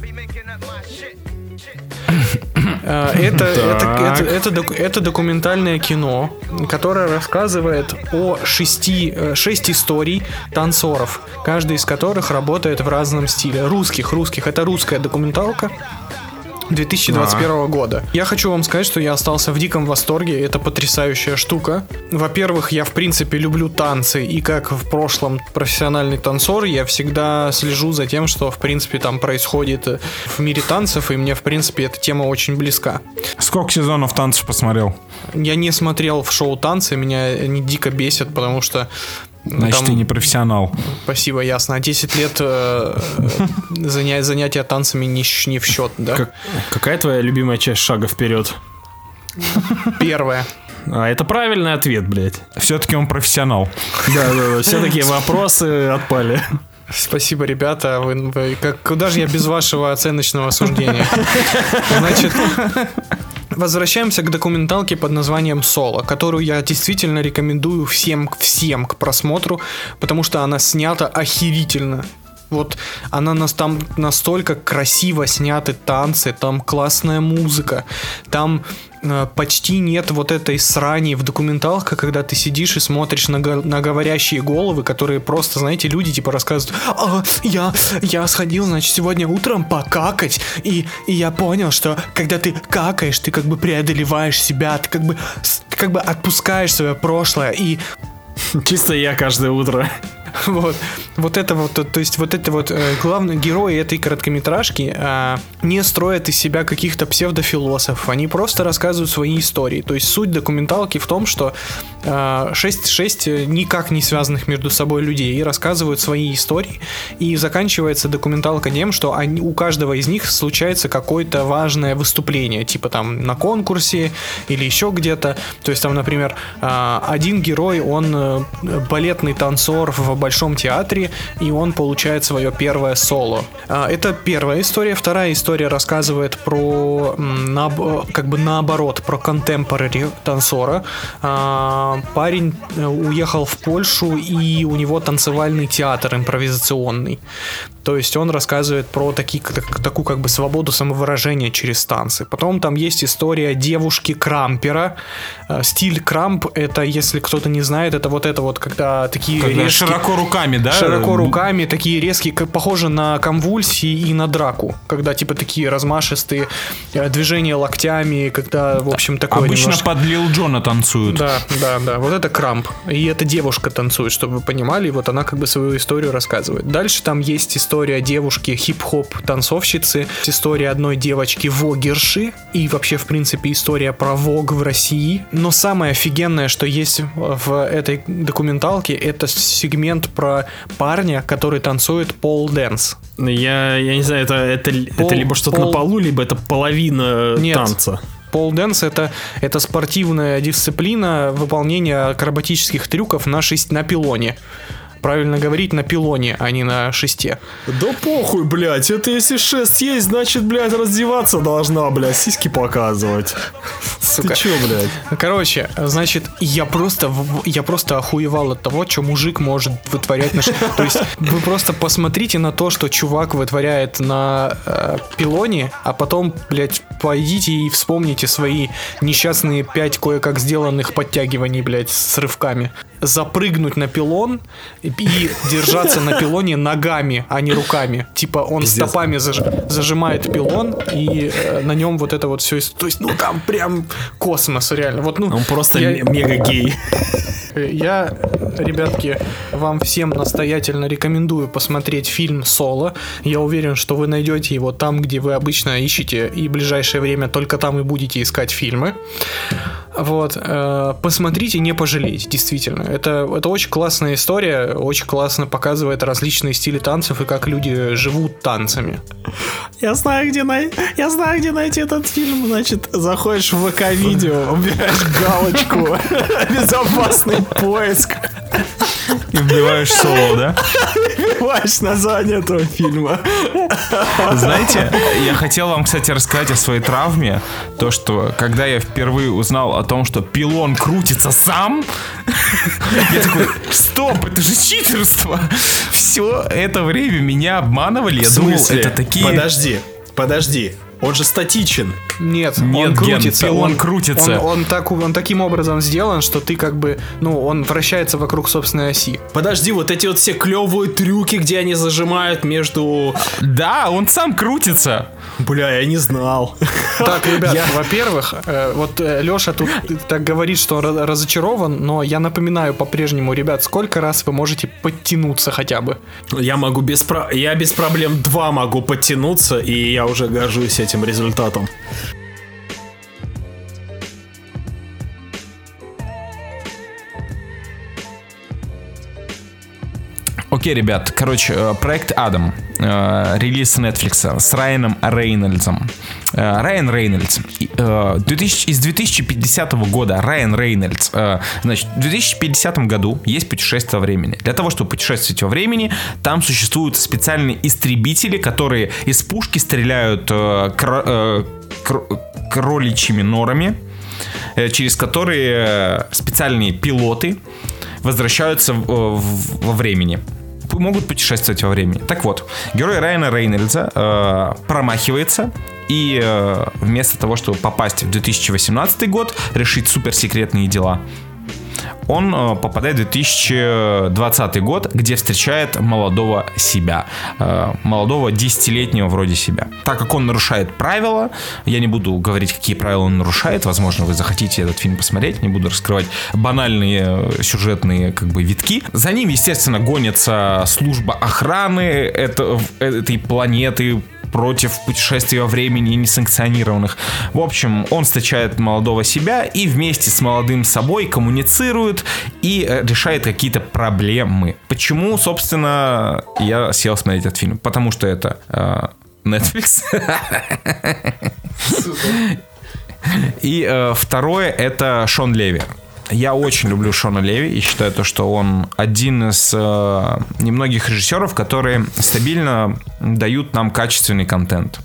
Э, Это, это, это, это, это документальное кино, которое рассказывает о шести, э, шесть историй танцоров, каждый из которых работает в разном стиле. Русских, русских. Это русская документалка. 2021 года. Я хочу вам сказать, что я остался в диком восторге. Это потрясающая штука. Во-первых, я в принципе люблю танцы, и как в прошлом профессиональный танцор, я всегда слежу за тем, что в принципе там происходит э, в мире танцев, и мне в принципе эта тема очень близка. Сколько сезонов танцев посмотрел? Я не смотрел в шоу танцы, меня они дико бесят, потому что Значит, там- ты не профессионал. Спасибо, ясно. 10 лет э, э, заня- занятия танцами не, в счет, да? Как- какая твоя любимая часть шага вперед? Первое. А это правильный ответ, блядь. Все-таки он профессионал. Да, да, да. Все такие вопросы отпали. Спасибо, ребята. Вы, вы- как, куда же я без вашего оценочного суждения? Значит, возвращаемся к документалке под названием «Соло», которую я действительно рекомендую всем, всем к просмотру, потому что она снята охерительно. Вот она нас там настолько красиво сняты танцы, там классная музыка, там э, почти нет вот этой срани в документалках, когда ты сидишь и смотришь на, го- на говорящие головы, которые просто, знаете, люди типа рассказывают, а, я, я сходил, значит, сегодня утром покакать, и, и я понял, что когда ты какаешь, ты как бы преодолеваешь себя, ты как бы, как бы отпускаешь свое прошлое, и Чисто я каждое утро. вот, вот это вот, то, есть вот это вот э, главные герои этой короткометражки а, не строят из себя каких-то псевдофилософов, они просто рассказывают свои истории. То есть суть документалки в том, что а, шесть, шесть э, никак не связанных между собой людей рассказывают свои истории, и заканчивается документалка тем, что они, у каждого из них случается какое-то важное выступление, типа там на конкурсе или еще где-то. То есть там, например, а, один герой, он э, балетный танцор в Большом театре, и он получает свое первое соло. А, Это первая история. Вторая история рассказывает про, наоб- как бы наоборот, про контемпорари танцора. Парень э, уехал в Польшу, и у него танцевальный театр импровизационный. То есть он рассказывает про таки, так- такую как бы свободу самовыражения через танцы. Потом там есть история девушки Крампера. Э, Стиль крамп это, если кто-то не знает, это вот это вот, когда такие Когда резкие- широко руками, да? Широко руками, такие резкие, как похожи на конвульсии и на драку. Когда типа такие размашистые э, движения локтями, когда, в общем, такое Обычно немножко- под Лил Джона танцуют. Да, да, да. Вот это крамп. И эта девушка танцует, чтобы вы понимали. И вот она как бы свою историю рассказывает. Дальше там есть история девушки хип-хоп танцовщицы, история одной девочки вогерши и вообще, в принципе, история про вог в России. Но самое офигенное, что есть в этой документалке, это сегмент про парня, который танцует pole dance. Я, я не знаю, это, это, Пол- это либо что-то пол- на полу, либо это половина Нет. танца. Pole dance это, это спортивная дисциплина выполнения акробатических трюков на, шесть, на пилоне. Правильно говорить, на пилоне, а не на шесте. Да похуй, блядь, это если шест есть, значит, блядь, раздеваться должна, блядь, сиськи показывать. Сука. Ты чё, блядь? Короче, значит, я просто, я просто охуевал от того, что мужик может вытворять на ш- То есть вы просто посмотрите на то, что чувак вытворяет на э, пилоне, а потом, блядь, пойдите и вспомните свои несчастные пять кое-как сделанных подтягиваний, блядь, с рывками. Запрыгнуть на пилон и, и держаться на пилоне ногами, а не руками. Типа он Пиздец. стопами заж- зажимает пилон и э, на нем вот это вот все. То есть, ну там прям космос, реально. Вот, ну, Он просто я- мега гей. я, ребятки, вам всем настоятельно рекомендую посмотреть фильм «Соло». Я уверен, что вы найдете его там, где вы обычно ищете, и в ближайшее время только там и будете искать фильмы. Вот, э, посмотрите, не пожалеете, действительно. Это, это очень классная история, очень классно показывает различные стили танцев и как люди живут танцами. Я знаю, где най... я знаю, где найти этот фильм. Значит, заходишь в ВК-видео, убираешь галочку «Безопасный поиск», И вбиваешь соло, да? вбиваешь название этого фильма. Знаете, я хотел вам, кстати, рассказать о своей травме. То, что когда я впервые узнал о том, что пилон крутится сам, я такой, стоп, это же читерство. Все это время меня обманывали. Я думал, это такие... Подожди, подожди. Он же статичен. Нет, Нет, он Ген, крутится. пилон крутится. Он, он так, он таким образом сделан, что ты как бы, ну, он вращается вокруг собственной оси. Подожди, вот эти вот все клевые трюки, где они зажимают между... Да, он сам крутится. Бля, я не знал. Так, ребят, Я- во-первых, э, вот Леша тут так говорит, что он разочарован, но я напоминаю по-прежнему, ребят, сколько раз вы можете подтянуться хотя бы? Я могу без про... Я без проблем два могу подтянуться, и я уже горжусь этим результатом. Окей, ребят, короче, э, проект Адам, э, релиз Netflix с Райаном Рейнольдсом. Э, Райан Рейнольдс. И, 2000 из 2050 года Райан Рейнольдс. Значит, в 2050 году есть путешествие во времени. Для того, чтобы путешествовать во времени, там существуют специальные истребители, которые из пушки стреляют кро- кроличьими норами, через которые специальные пилоты возвращаются во времени. Могут путешествовать во времени. Так вот, герой Райана Рейнольдса э, промахивается и э, вместо того, чтобы попасть в 2018 год, решить суперсекретные дела, он э, попадает в 2020 год, где встречает молодого себя. э, молодого десятилетнего вроде себя. Так как он нарушает правила, я не буду говорить, какие правила он нарушает. Возможно, вы захотите этот фильм посмотреть. Не буду раскрывать банальные э, сюжетные как бы витки. За ним, естественно, гонится служба охраны это- этой планеты, против путешествий во времени несанкционированных. В общем, он встречает молодого себя и вместе с молодым собой коммуницирует и э, решает какие-то проблемы. Почему, собственно, я сел смотреть этот фильм? Потому что это э, Netflix. И э, второе это Шон Леви. Я очень люблю Шона Леви и считаю то, что он один из э, немногих режиссеров, которые стабильно дают нам качественный контент.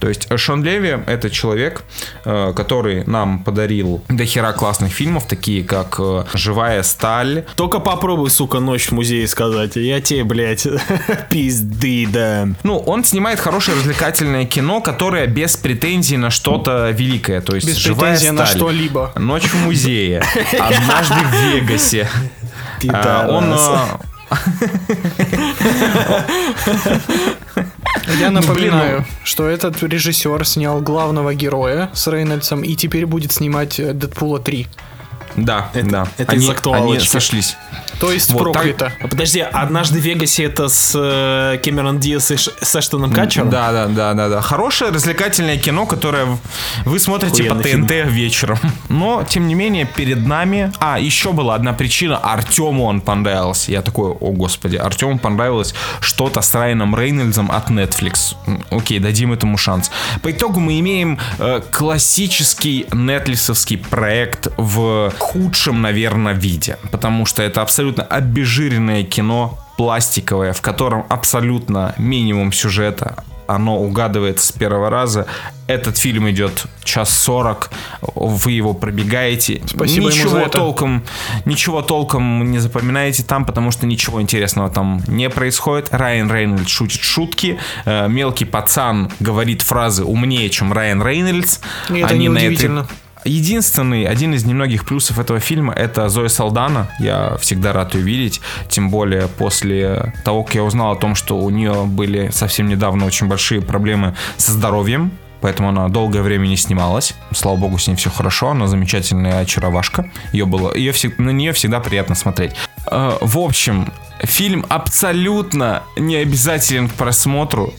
То есть Шон Леви — это человек, э, который нам подарил дохера классных фильмов, такие как э, «Живая сталь», Только попробуй, сука, ночь в музее сказать. Я тебе, блядь, пизды дам. Ну, он снимает хорошее развлекательное кино, которое без претензий на что-то великое. То есть Без «Живая претензий на сталь», что-либо. «Ночь в музее», «Однажды в Вегасе». А, Он э, Я напоминаю, блин, что этот режиссер снял главного героя с Рейнольдсом и теперь будет снимать э, Дэдпула 3. Да, да. это они, из актуалочки. они сошлись. То есть Вот, проклято. А Подожди, однажды в Вегасе это с э, Кэмерон Диас и Ш- с Эштоном Катчером? Да, да, да, да, да. Хорошее развлекательное кино, которое вы смотрите по Охуенный ТНТ вечером. Но, тем не менее, перед нами... А, еще была одна причина. Артему он понравился. Я такой, о господи, Артему понравилось что-то с Райаном Рейнольдсом от Netflix. Окей, дадим этому шанс. По итогу мы имеем э, классический нетлисовский проект в худшем, наверное, виде. Потому что это абсолютно обезжиренное кино, пластиковое, в котором абсолютно минимум сюжета, оно угадывается с первого раза. Этот фильм идет час сорок, вы его пробегаете. Спасибо ему ничего за это. толком, ничего толком не запоминаете там, потому что ничего интересного там не происходит. Райан Рейнольдс шутит шутки, э, мелкий пацан говорит фразы умнее, чем Райан Рейнольдс. И это Они на этой-. Единственный, один из немногих плюсов этого фильма это Зоя Салдана. Я всегда рад ее видеть. Тем более после того, как я узнал о том, что у нее были совсем недавно очень большие проблемы со здоровьем. Поэтому она долгое время не снималась. Слава богу, с ней все хорошо. Она замечательная очаровашка. Ее было, ее, всег- на нее всегда приятно смотреть. Э, в общем, фильм абсолютно не обязателен к просмотру.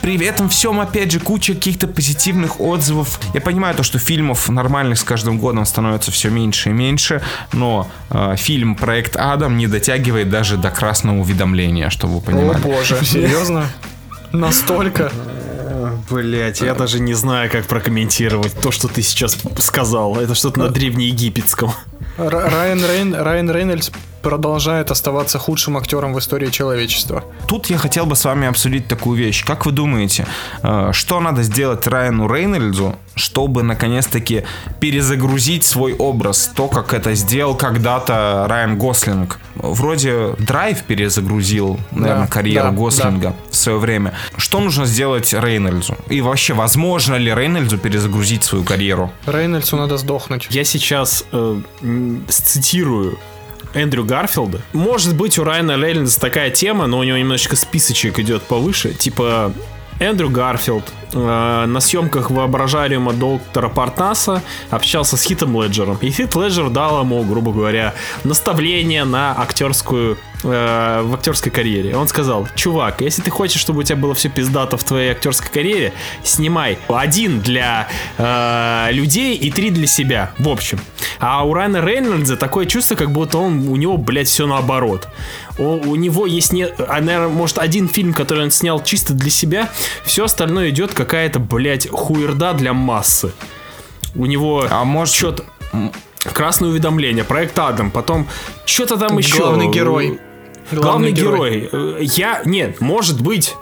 При этом всем, опять же, куча каких-то позитивных отзывов. Я понимаю то, что фильмов нормальных с каждым годом становится все меньше и меньше, но э, фильм «Проект Адам» не дотягивает даже до красного уведомления, чтобы вы О понимали. боже, серьезно? Настолько? Блять, я даже не знаю, как прокомментировать то, что ты сейчас сказал. Это что-то на древнеегипетском. Р- Райан, Рейн, Райан Рейнольдс продолжает оставаться худшим актером в истории человечества. Тут я хотел бы с вами обсудить такую вещь. Как вы думаете, э, что надо сделать Райану Рейнольдсу, чтобы наконец-таки перезагрузить свой образ? То, как это сделал когда-то Райан Гослинг. Вроде Драйв перезагрузил, наверное, Да, карьеру да, Гослинга в свое время. Что нужно сделать Рейнольдсу? И вообще, возможно ли Рейнольдсу перезагрузить свою карьеру? Рейнольдсу надо сдохнуть. Я сейчас э, м, сцитирую Эндрю Гарфилда. Может быть, у Райана Рейнольдса такая тема, но у него немножечко списочек идет повыше. Типа, Эндрю Гарфилд э, на съемках воображариума доктора Портнаса общался с Хитом Леджером. И Хит Леджер дал ему, грубо говоря, наставление на актерскую э, в актерской карьере. Он сказал, чувак, если ты хочешь, чтобы у тебя было все пиздато в твоей актерской карьере, снимай один для э, людей и три для себя, в общем. А у Райана Рейнольдса такое чувство, как будто он, у него, блядь, все наоборот. У, у него есть, не, а, наверное, может, один фильм, который он снял чисто для себя, все остальное идет какая-то, блядь, хуерда для массы. У него А может- что-то... Красное уведомление, проект Адам, потом что-то там еще. Главный герой. Главный, герой. Э, Я, нет, может быть,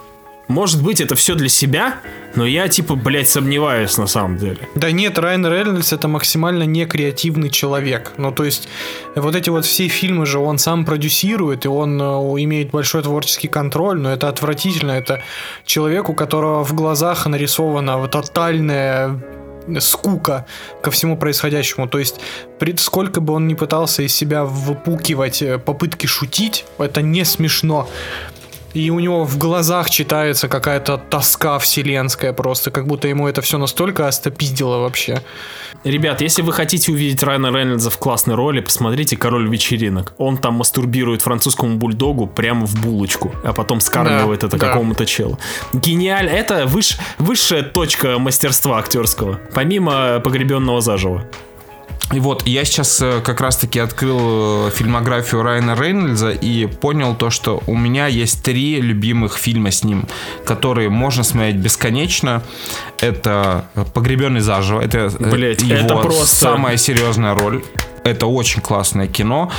может быть, это все для себя, но я, типа, блядь, сомневаюсь на самом деле. Да нет, Райан Рейнольдс это максимально некреативный человек. Ну, то есть, вот эти вот все фильмы же он сам продюсирует, и он э, имеет большой творческий контроль, но это отвратительно. Это человек, у которого в глазах нарисована тотальная скука ко всему происходящему. То есть, пред- сколько бы он ни пытался из себя выпукивать э, попытки шутить, это не смешно. И у него в глазах читается какая-то тоска вселенская просто, как будто ему это все настолько остопиздило вообще. Ребят, если вы хотите увидеть Райана Рейнольдса в классной роли, посмотрите «Король вечеринок». Он там мастурбирует французскому бульдогу прямо в булочку, а потом скармливает Да, это да. какому-то челу. Гениально. Это выш- высшая точка мастерства актерского, помимо погребенного заживо. И вот, я сейчас э, как раз-таки открыл э, фильмографию Райана Рейнольдса и понял то, что у меня есть три любимых фильма с ним, которые можно смотреть бесконечно. Это «Погребенный заживо», это э, Блять, его это просто- самая серьезная роль. Это очень классное кино.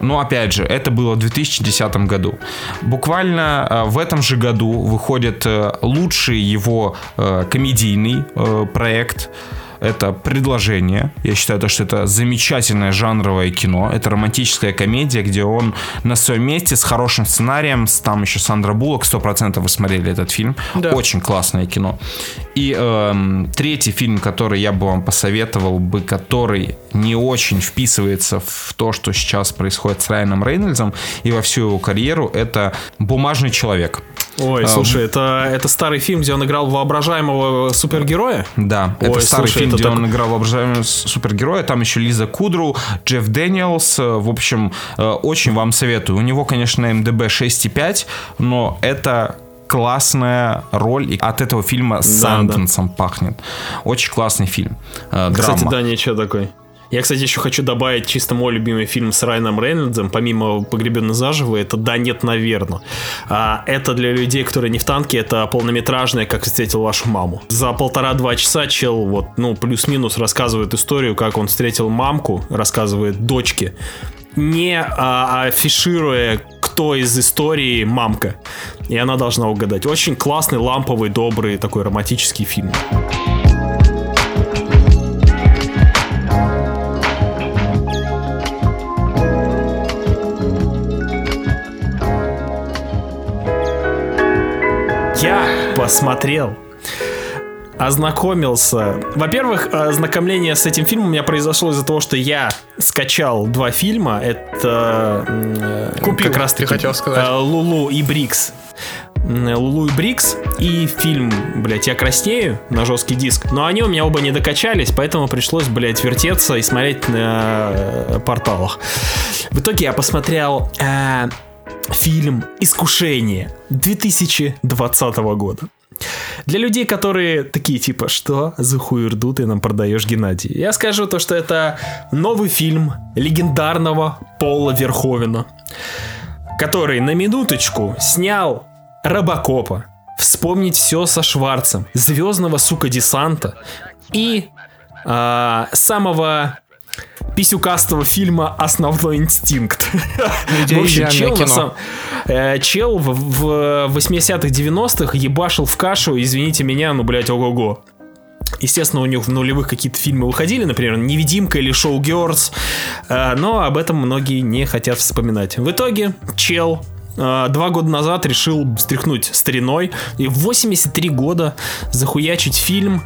Но опять же, это было в 2010 году. Буквально в этом же году выходит лучший его комедийный проект. Это «Предложение». Я считаю, то, что это замечательное жанровое кино. Это романтическая комедия, где он на своем месте с хорошим сценарием, с, там еще Сандра Буллок, 100% вы смотрели этот фильм. Да. Очень классное кино. И эм, третий фильм, который я бы вам посоветовал бы, который не очень вписывается в то, что сейчас происходит с Райаном Рейнольдсом и во всю его карьеру, это «Бумажный человек». Ой, слушай, это, это старый фильм, где он играл воображаемого супергероя? Да, Ой, это старый слушай, фильм, это где так- он играл воображаемого супергероя. Там еще Лиза Кудру, Джефф Дэниелс. э, В общем, э, очень вам советую. У него, конечно, IMDb 6,5, но это классная роль, и от этого фильма с Да, Санденсом пахнет. Очень классный фильм. Э, Кстати, драма. да, ничего такой. Я, кстати, еще хочу добавить чисто мой любимый фильм с Райаном Рейнольдсом, помимо «Погребенный заживо», это «Да, нет, наверное». А, это для людей, которые не в танке, это полнометражное «Как встретил вашу маму». За полтора-два часа чел, вот, ну, плюс-минус рассказывает историю, как он встретил мамку, рассказывает дочке, не а, афишируя, кто из истории мамка. И она должна угадать. Очень классный, ламповый, добрый, такой романтический фильм. Посмотрел, ознакомился. Во-первых, ознакомление с этим фильмом у меня произошло из-за того, что я скачал два фильма. Это э, Купил, как раз ты хотел сказать. Лулу и Брикс. Лулу и Брикс и фильм, блять, я краснею на жесткий диск. Но они у меня оба не докачались, поэтому пришлось, блять, вертеться и смотреть на э, порталах. В итоге я посмотрел э, фильм «Искушение» 2020 года. Для людей, которые такие типа, что за хуерду ты нам продаешь, Геннадий? Я скажу то, что это новый фильм легендарного Пола Верховена, который на минуточку снял Робокопа, вспомнить все со Шварцем, Звездного, сука, десанта и а, самого писюкастого фильма «Основной инстинкт». В общем, чел, на кино. сам- э, чел в, в 80-х, 90-х ебашил в кашу, извините меня, ну, блядь, ого-го. Естественно, у них в нулевых какие-то фильмы выходили, например, «Невидимка» или «Шоу Герс», э, но об этом многие не хотят вспоминать. В итоге чел э, два года назад решил стряхнуть стариной и в 83 года захуячить фильм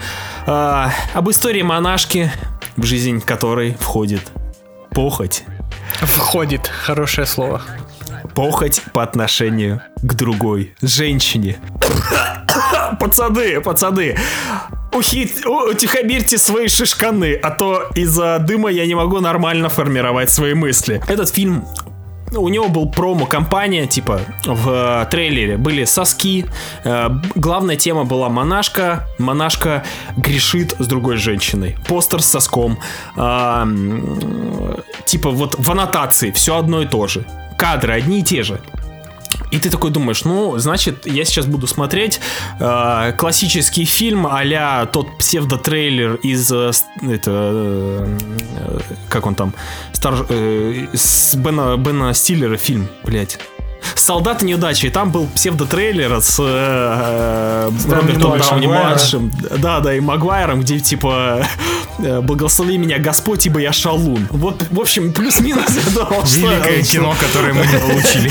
об истории монашки, в жизнь которой входит похоть. Входит. Хорошее слово. Похоть по отношению к другой женщине. пацаны, пацаны, ухит- утихомирьте свои шишканы, а то из-за дыма я не могу нормально формировать свои мысли. Этот фильм у него был промо-компания, типа в э, трейлере были соски. э, главная тема была монашка. Монашка грешит с другой женщиной. Постер с соском. а, м, типа вот в аннотации все одно и то же. Кадры одни и те же. И ты такой думаешь, ну, значит, я сейчас буду смотреть э, классический фильм а тот псевдотрейлер из, э, это, э, э, как он там, Стар, э, с Бена, Бена Стиллера фильм, блядь. Солдаты неудачи. И там был псевдотрейлер с, э, э, Робертом Дауни младшим. Да, да, и Магуайром, где типа э, благослови меня Господь, ибо я шалун. Вот, в общем, плюс-минус Великое кино, которое мы не получили.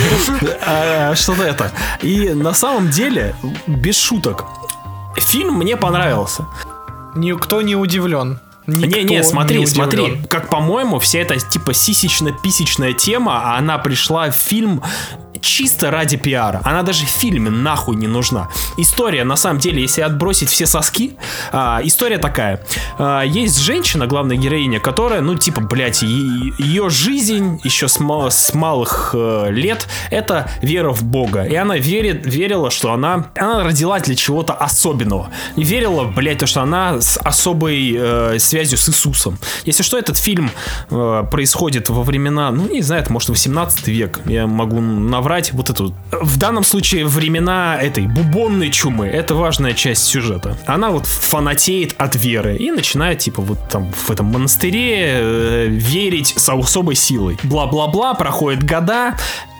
а, что-то это. И на самом деле, без шуток, фильм мне понравился. Никто не удивлен. Не-не, смотри, не смотри. удивлен. Как по-моему, вся эта типа сисечно-писечная тема, а она пришла в фильм чисто ради пиара. Она даже в фильме нахуй не нужна. История, на самом деле, если отбросить все соски, а, история такая. А, есть женщина, главная героиня, которая, ну, типа, блядь, ее жизнь еще с, ма- с малых э, лет это вера в Бога. И она верит, верила, что она, она родила для чего-то особенного. И верила, блядь, то, что она с особой э, связью с Иисусом. Если что, этот фильм э, происходит во времена, ну, не знаю, это может 18 век. Я могу наврать вот эту. В данном случае времена этой бубонной чумы. Это важная часть сюжета. Она вот фанатеет от веры и начинает, типа, вот там в этом монастыре э, верить с особой силой. Бла-бла-бла, проходят года,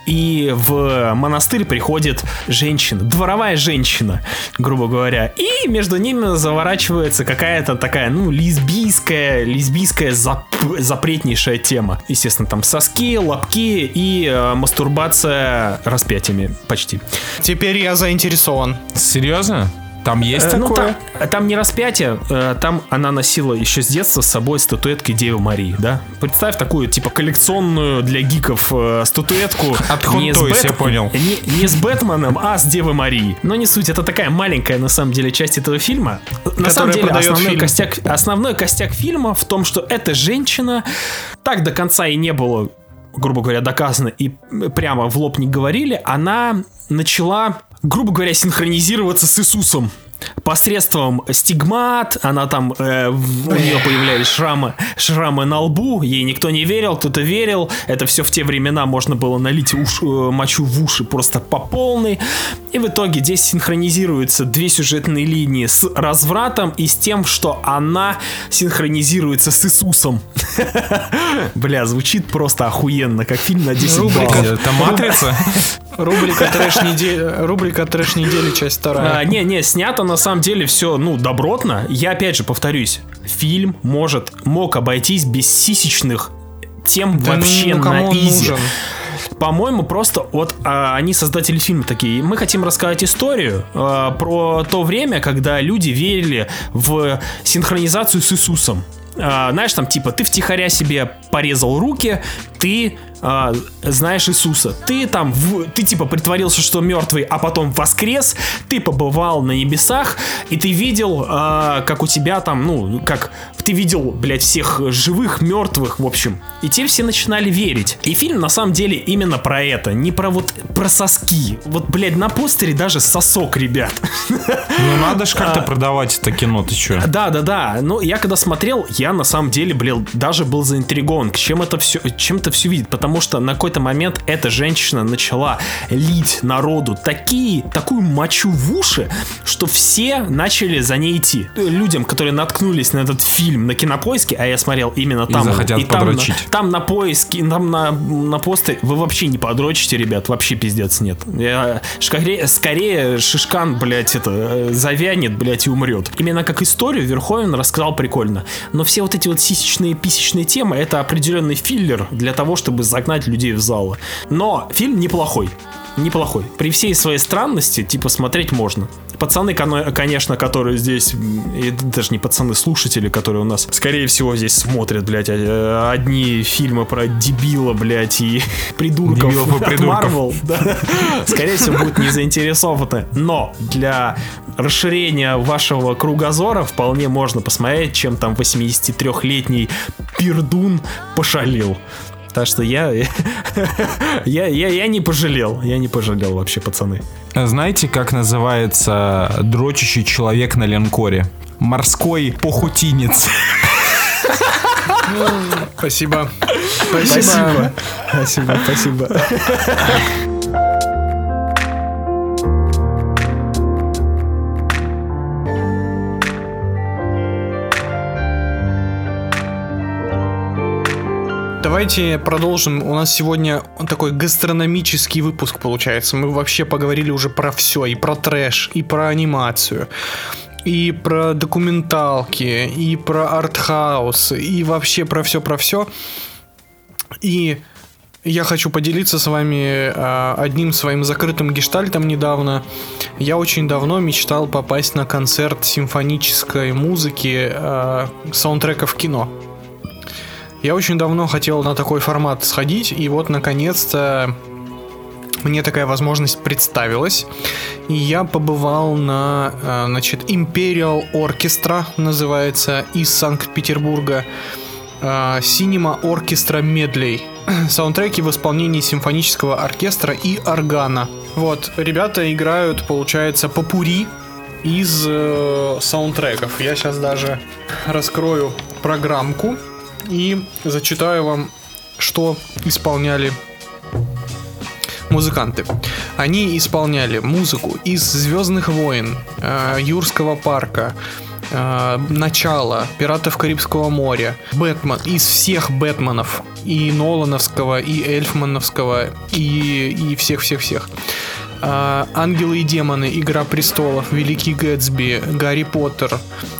и в монастырь приходит женщина, дворовая женщина, грубо говоря. И между ними заворачивается какая-то такая, ну, лесбийская, лесбийская зап- запретнейшая тема. Естественно, там соски, лобки и э, мастурбация распятиями почти. Теперь я заинтересован. Серьезно? Там есть Э, ну, такое? там, там не распятие, э, там она носила еще с детства с собой статуэтки Девы Марии, да? Представь такую, типа, коллекционную для гиков э, статуэтку. От не с Toys, я понял. Не, не с Бэтменом, а с Девой Марией. Но не суть, это такая маленькая, на самом деле, часть этого фильма. На самом деле, основной фильм. костяк, основной костяк фильма в том, что эта женщина так до конца и не было грубо говоря, доказано и прямо в лоб не говорили, она начала, грубо говоря, синхронизироваться с Иисусом. Посредством стигмат, она там, э, у нее появлялись шрамы, шрамы на лбу, ей никто не верил, кто-то верил. Это все в те времена можно было налить уш- э, мочу в уши просто по полной. И в итоге здесь синхронизируются две сюжетные линии с развратом и с тем, что она синхронизируется с Иисусом. Бля, звучит просто охуенно, как фильм на 10 Рубрика. баллов. Это матрица? Рубрика трэш недели, рубрика трэш недели, часть А, вторая. не, не, снято на самом деле все, ну, добротно. Я опять же повторюсь, фильм может, мог обойтись без сисечных тем Да ну, вообще ну, на изи. нужен? По-моему, просто вот а, они создатели фильма такие. Мы хотим рассказать историю а, про то время, когда люди верили в синхронизацию с Иисусом. А, знаешь, там типа ты втихаря себе порезал руки, ты а, знаешь Иисуса. Ты там, в- ты типа притворился, что мертвый, а потом воскрес. Ты побывал на небесах, и ты видел, а, как у тебя там, ну, как ты видел, блядь, всех живых, мертвых, в общем. И те все начинали верить. И фильм на самом деле именно про это, не про вот про соски. Вот, блядь, на постере даже сосок, ребят. Ну надо же как-то продавать это кино, ты чё? Да, да, да. Но я когда смотрел, я на самом деле, блин, даже был заинтригован, к чем это все, чем это все видит, потому что на какой-то момент эта женщина начала лить народу такие, такую мочу в уши, что все начали за ней идти. Людям, которые наткнулись на этот фильм на кинопоиске, а я смотрел именно там. захотят там, на, подрочить. там на поиске, там на, на постере вы вообще не подрочите, ребят, вообще пиздец нет. Я, скорее, скорее Шишкан, блядь, это, э, завянет, блядь, и умрет. Именно как историю Верховен рассказал прикольно. Но все вот эти вот сисечные, писечные темы, это определенный филлер для того, чтобы загнать людей в залы. Но фильм неплохой. Неплохой. При всей своей странности, типа, смотреть можно. Пацаны, конечно, которые здесь, и даже не пацаны, слушатели, которые у нас, скорее всего, здесь смотрят, блядь, э, одни фильмы про дебила, блядь, и придурков Дебилов и придурков. Marvel, да. скорее всего, будут не заинтересованы. Но для расширения вашего кругозора вполне можно посмотреть, чем там 83-летний пердун пошалил. Так что я, я, я, я не пожалел, я не пожалел вообще, пацаны. Знаете, как называется дрочащий человек на линкоре? Морской похутинец. Спасибо. Спасибо. Спасибо, спасибо. Давайте продолжим. У нас сегодня такой гастрономический выпуск получается. Мы вообще поговорили уже про все. И про трэш, и про анимацию, и про документалки, и про артхаус, и вообще про все, про все. И я хочу поделиться с вами а, одним своим закрытым гештальтом недавно. Я очень давно мечтал попасть на концерт симфонической музыки а, саундтреков кино. Я очень давно хотел на такой формат сходить, и вот наконец-то мне такая возможность представилась. И я побывал на, э, значит, Imperial Orchestra, называется, из Санкт-Петербурга. Э, Cinema Orchestra Medley. Саундтреки в исполнении симфонического оркестра и органа. Вот, ребята играют, получается, попури из э, саундтреков. Я сейчас даже раскрою программку и зачитаю вам, что исполняли музыканты. Они исполняли музыку из Звездных войн, э, Юрского парка, э, Начало, Пиратов Карибского моря, Бэтмен, из всех Бэтменов, и Нолановского, и Эльфмановского, и, и всех-всех-всех. А, Ангелы и демоны, Игра престолов, Великий Гэтсби, Гарри Поттер,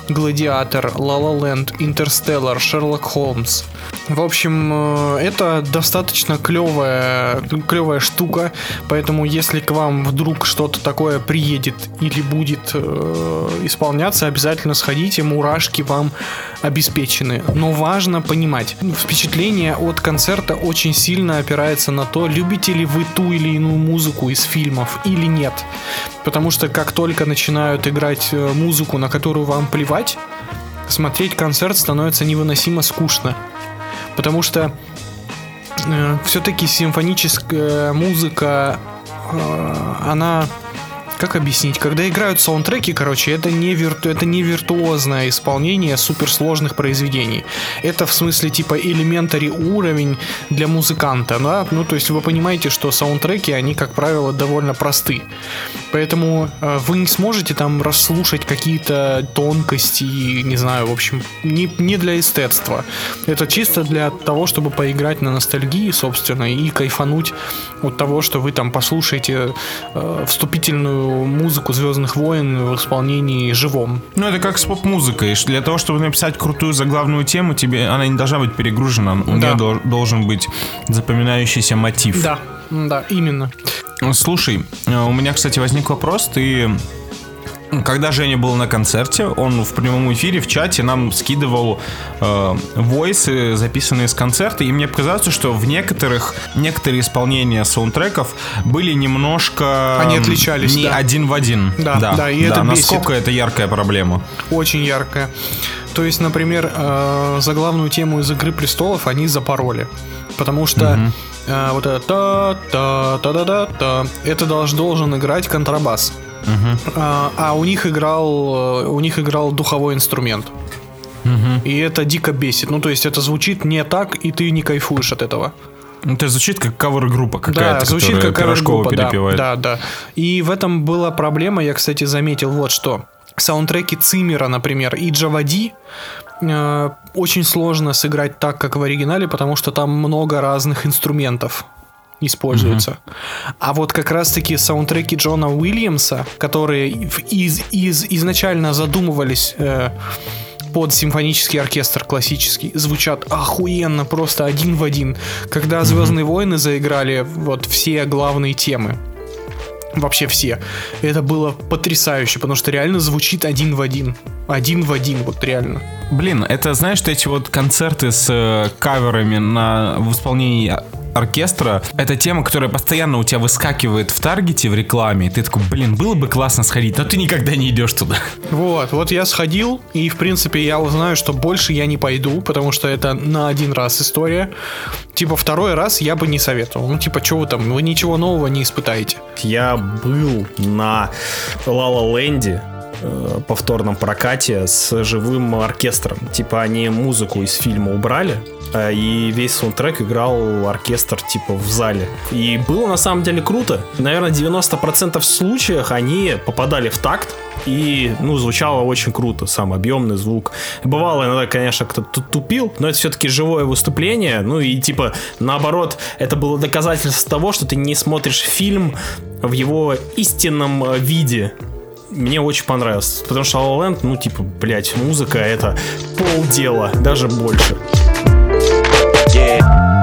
Гладиатор, Ла Ла Ленд, Интерстеллар, Шерлок Холмс. В общем, э, это достаточно клевая, клевая штука, поэтому если к вам вдруг что-то такое приедет или будет э, исполняться, обязательно сходите, мурашки вам обеспечены. Но важно понимать, впечатление от концерта очень сильно опирается на то, любите ли вы ту или иную музыку из фильмов или нет. Потому что как только начинают играть э, музыку, на которую вам плевать, смотреть концерт становится невыносимо скучно. Потому что э, все-таки симфоническая музыка, э, она как объяснить? Когда играют саундтреки, короче, это не, вирту, это не виртуозное исполнение суперсложных произведений. Это в смысле типа элементари уровень для музыканта, да? Ну, то есть вы понимаете, что саундтреки, они, как правило, довольно просты. Поэтому э, вы не сможете там расслушать какие-то тонкости, не знаю, в общем, не, не для эстетства. Это чисто для того, чтобы поиграть на ностальгии, собственно, и кайфануть от того, что вы там послушаете э, вступительную музыку Звездных войн в исполнении живом. Ну, это как с поп-музыкой. Для того, чтобы написать крутую заглавную тему, тебе она не должна быть перегружена. У Да. нее дол- должен быть запоминающийся мотив. Да, да, именно. Слушай, э, у меня, кстати, возник вопрос. Ты когда Женя был на концерте, он в прямом эфире в чате нам скидывал э, войсы, записанные с концерта, и мне показалось, что в некоторых некоторые исполнения саундтреков были немножко Они отличались, не да. один в один. Да, да, и это бесит. насколько это яркая проблема. Очень яркая. То есть, например, э, заглавную тему из Игры престолов они запороли. Потому что э, вот это та-та-та-та-та-та, это долж- должен играть контрабас. А, а у них играл, э, у них играл духовой инструмент. И это дико бесит. Ну, то есть это звучит не так, и ты не кайфуешь от этого. Ну, это звучит как кавер-группа какая-то, Да, звучит как Пирожкова группа, да, перепевает. да, да. И в этом была проблема, я, кстати, заметил вот что. Саундтреки Циммера, например, и Джавади э, очень сложно сыграть так, как в оригинале, потому что там много разных инструментов используются. А вот как раз-таки саундтреки Джона Уильямса, которые из, из, изначально задумывались э, под симфонический оркестр классический, звучат охуенно, просто один в один. Когда Звездные войны заиграли вот все главные темы. Вообще все. Это было потрясающе, потому что реально звучит один в один. Один в один, вот реально. Блин, это знаешь, что эти вот концерты с э, каверами на, в исполнении оркестра, это тема, которая постоянно у тебя выскакивает в таргете, в рекламе, и ты такой, блин, было бы классно сходить, но ты никогда не идешь туда. Вот, вот я сходил, и в принципе я узнаю, что больше я не пойду, потому что это на один раз история. Типа второй раз я бы не советовал. Ну типа, что вы там, вы ничего нового не испытаете. Я был на Лала Ленде э, повторном прокате с живым оркестром. Типа они музыку из фильма убрали, э, и весь саундтрек играл оркестр типа в зале. И было на самом деле круто. Наверное, 90% случаях они попадали в такт, и, ну, звучало очень круто, сам объемный звук. Бывало иногда, конечно, кто-то тупил, но это все-таки живое выступление, ну и, типа, наоборот, это было доказательство того, что ты не смотришь фильм в его истинном э, виде. Мне очень понравилось, потому что La La Land, ну, типа, блядь, музыка это полдела, даже больше. Я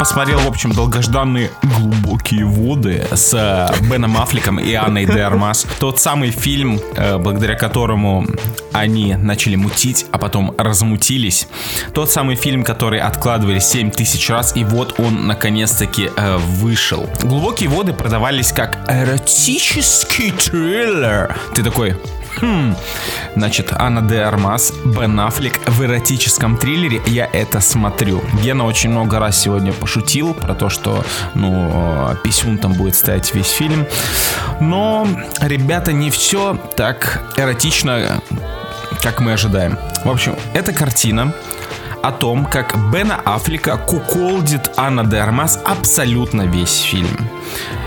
посмотрел, в общем, долгожданные глубокие воды с э, Беном Аффлеком и Анной де Армас. Тот самый фильм, э, благодаря которому они начали мутить, а потом размутились. Тот самый фильм, который откладывали 7 тысяч раз, и вот он наконец-таки э, вышел. Глубокие воды продавались как эротический триллер. Ты такой, Хм. Значит, Анна де Армас, Бен Аффлек в эротическом триллере «Я это смотрю». Гена очень много раз сегодня пошутил про то, что, ну, э, писюн там будет стоять весь фильм. Но, ребята, не все так эротично, как мы ожидаем. В общем, эта картина о том, как Бена Аффлека куколдит Анна де Армас абсолютно весь фильм.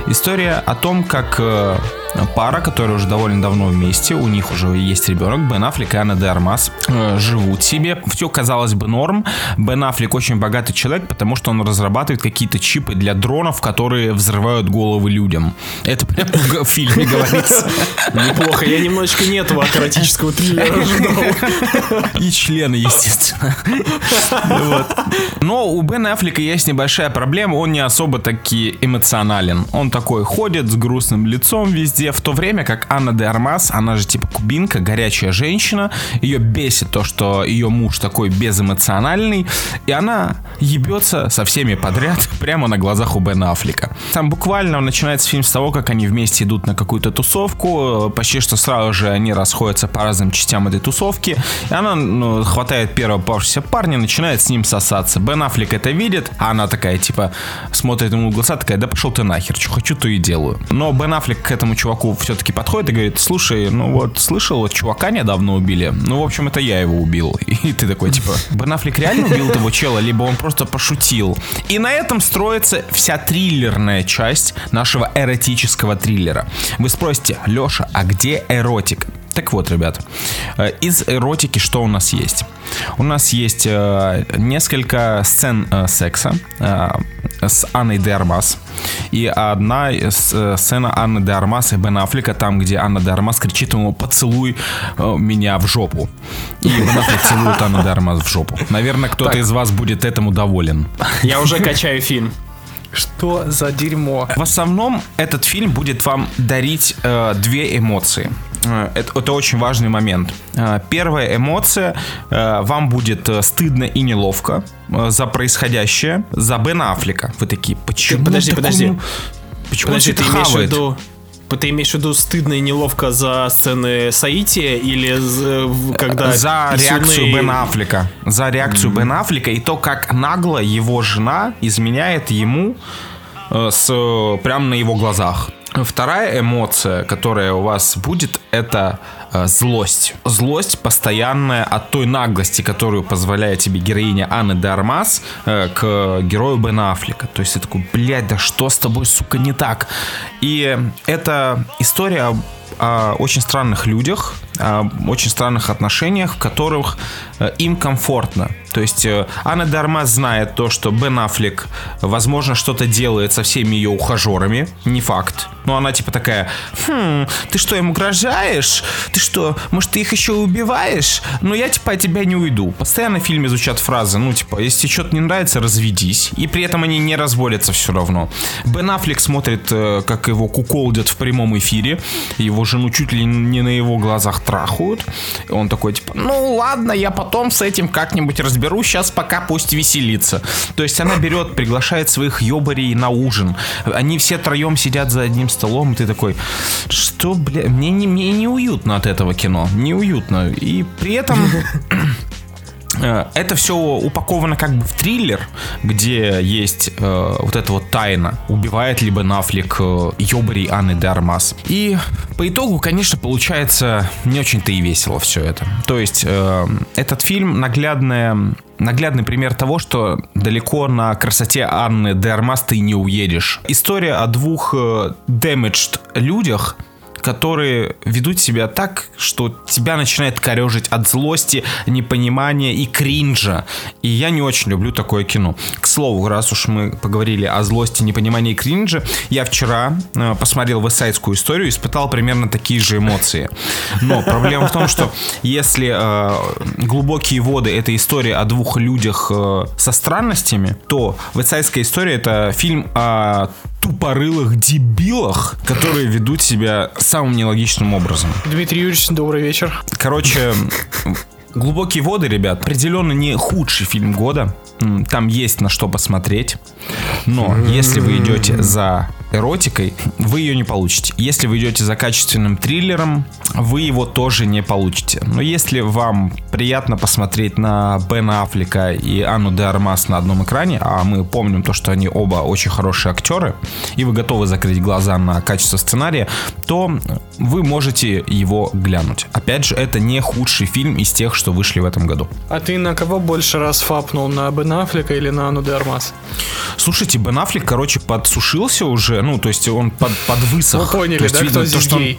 История о том, как э, пара, которая уже довольно давно вместе, у них уже есть ребенок, Бен Аффлек и Анна де Армас, э, живут себе. Все, казалось бы, норм. Бен Аффлек очень богатый человек, потому что он разрабатывает какие-то чипы для дронов, которые взрывают головы людям. Это прям в фильме говорится. Неплохо, я немножечко не этого акротического триллера ожидал. И члены, естественно. Вот. Но у Бена Аффлека есть небольшая проблема, он не особо таки эмоционален. Он такой ходит с грустным лицом везде, в то время как Анна де Армас, она же типа кубинка, горячая женщина, ее бесит то, что ее муж такой безэмоциональный, и она ебется со всеми подряд прямо на глазах у Бена Аффлека. Там буквально начинается фильм с того, как они вместе идут на какую-то тусовку, почти что сразу же они расходятся по разным частям этой тусовки, и она ну, хватает первого попавшегося парня, начинает с ним сосаться. Бен Аффлек это видит, а она такая, типа, смотрит ему в глаза, такая, да пошел ты нахер, что хочу, то и делаю. Но Бен Аффлек к этому чуваку все-таки подходит и говорит, слушай, ну вот, слышал, вот чувака недавно убили. Ну, в общем, это я его убил. И ты такой, типа, Бен Аффлек реально убил того чела, либо он просто пошутил. И на этом строится вся триллерная часть нашего эротического триллера. Вы спросите, Леша, а где эротик? Так вот, ребят, э, из эротики что у нас есть? У нас есть э, несколько сцен э, секса с Анной де Армас. И одна сцена Анны де Армас и Бен Аффлека, там, где Анна де Армас кричит ему «поцелуй меня в жопу». И Бен Аффлек целует Анну де Армас в жопу. Наверное, кто-то из вас будет этому доволен. Я уже качаю фильм. Что за дерьмо? В основном этот фильм будет вам дарить э, две эмоции. Э, Это, это очень важный момент. Э, Первая эмоция э, вам будет стыдно и неловко за происходящее, за Бена Аффлека. Вы такие, почему? подожди, такому- подожди. Почему Подожди, он ты имеешь в виду... Ты имеешь в виду стыдно и неловко за сцены Саити или за- когда за писюны- реакцию Бена Аффлека. За реакцию Бена Аффлека и то, как нагло его жена изменяет ему с, прямо на его глазах. Вторая эмоция, которая у вас будет, это э, злость. Злость постоянная от той наглости, которую позволяет тебе героиня Анны де Армас э, к герою Бена Аффлека. То есть ты такой, блядь, да что с тобой, сука, не так? И это история о очень странных людях, о очень странных отношениях, в которых э, им комфортно. То есть э, Анна Дарма знает то, что Бен Аффлек, возможно, что-то делает со всеми ее ухажерами. Не факт. Но она типа такая, хм, ты что, им угрожаешь? Ты что, может, ты их еще убиваешь? Но я типа от тебя не уйду. Постоянно в фильме звучат фразы, ну типа, если тебе что-то не нравится, разведись. И при этом они не разводятся все равно. Бен Аффлек смотрит, э, как его куколдят в прямом эфире. Его жену чуть ли не на его глазах трахают. И он такой, типа, ну ладно, я потом с этим как-нибудь разберусь, сейчас пока пусть веселится. То есть она берет, приглашает своих ёбарей на ужин. Они все троем сидят за одним столом, и ты такой, что, бля, мне не, мне неуютно от этого кино, неуютно. И при этом это все упаковано как бы в триллер, где есть э, вот эта вот тайна, убивает ли Бен Аффлек э, ёбарей Анны де. И по итогу, конечно, получается не очень-то и весело все это. То есть э, этот фильм наглядная Наглядный пример того, что далеко на красоте Анны де Армас ты не уедешь. История о двух э, damaged людях, которые ведут себя так, что тебя начинает корежить от злости, непонимания и кринжа. И я не очень люблю такое кино. К слову, раз уж мы поговорили о злости, непонимании и кринже, я вчера э, посмотрел вестсайдскую историю и испытал примерно такие же эмоции. Но проблема в том, что если э, глубокие воды это история о двух людях э, со странностями, то вестсайдская история это фильм о тупорылых дебилах, которые ведут себя самым нелогичным образом. Дмитрий Юрьевич, добрый вечер. Короче, Глубокие воды, ребят, определенно не худший фильм года. Там есть на что посмотреть. Но если вы идете за эротикой, вы ее не получите. Если вы идете за качественным триллером, вы его тоже не получите. Но если вам приятно посмотреть на Бена Аффлека и Анну де Армас на одном экране, а мы помним то, что они оба очень хорошие актеры, и вы готовы закрыть глаза на качество сценария, то вы можете его глянуть. Опять же, это не худший фильм из тех, что вышли в этом году. А ты на кого больше раз фапнул? На Бен Аффлека или на Анну де Армас? Слушайте, Бен Аффлек, короче, подсушился уже, ну, то есть он под, подвысох. Вы поняли, То есть да, видно кто то, что он-?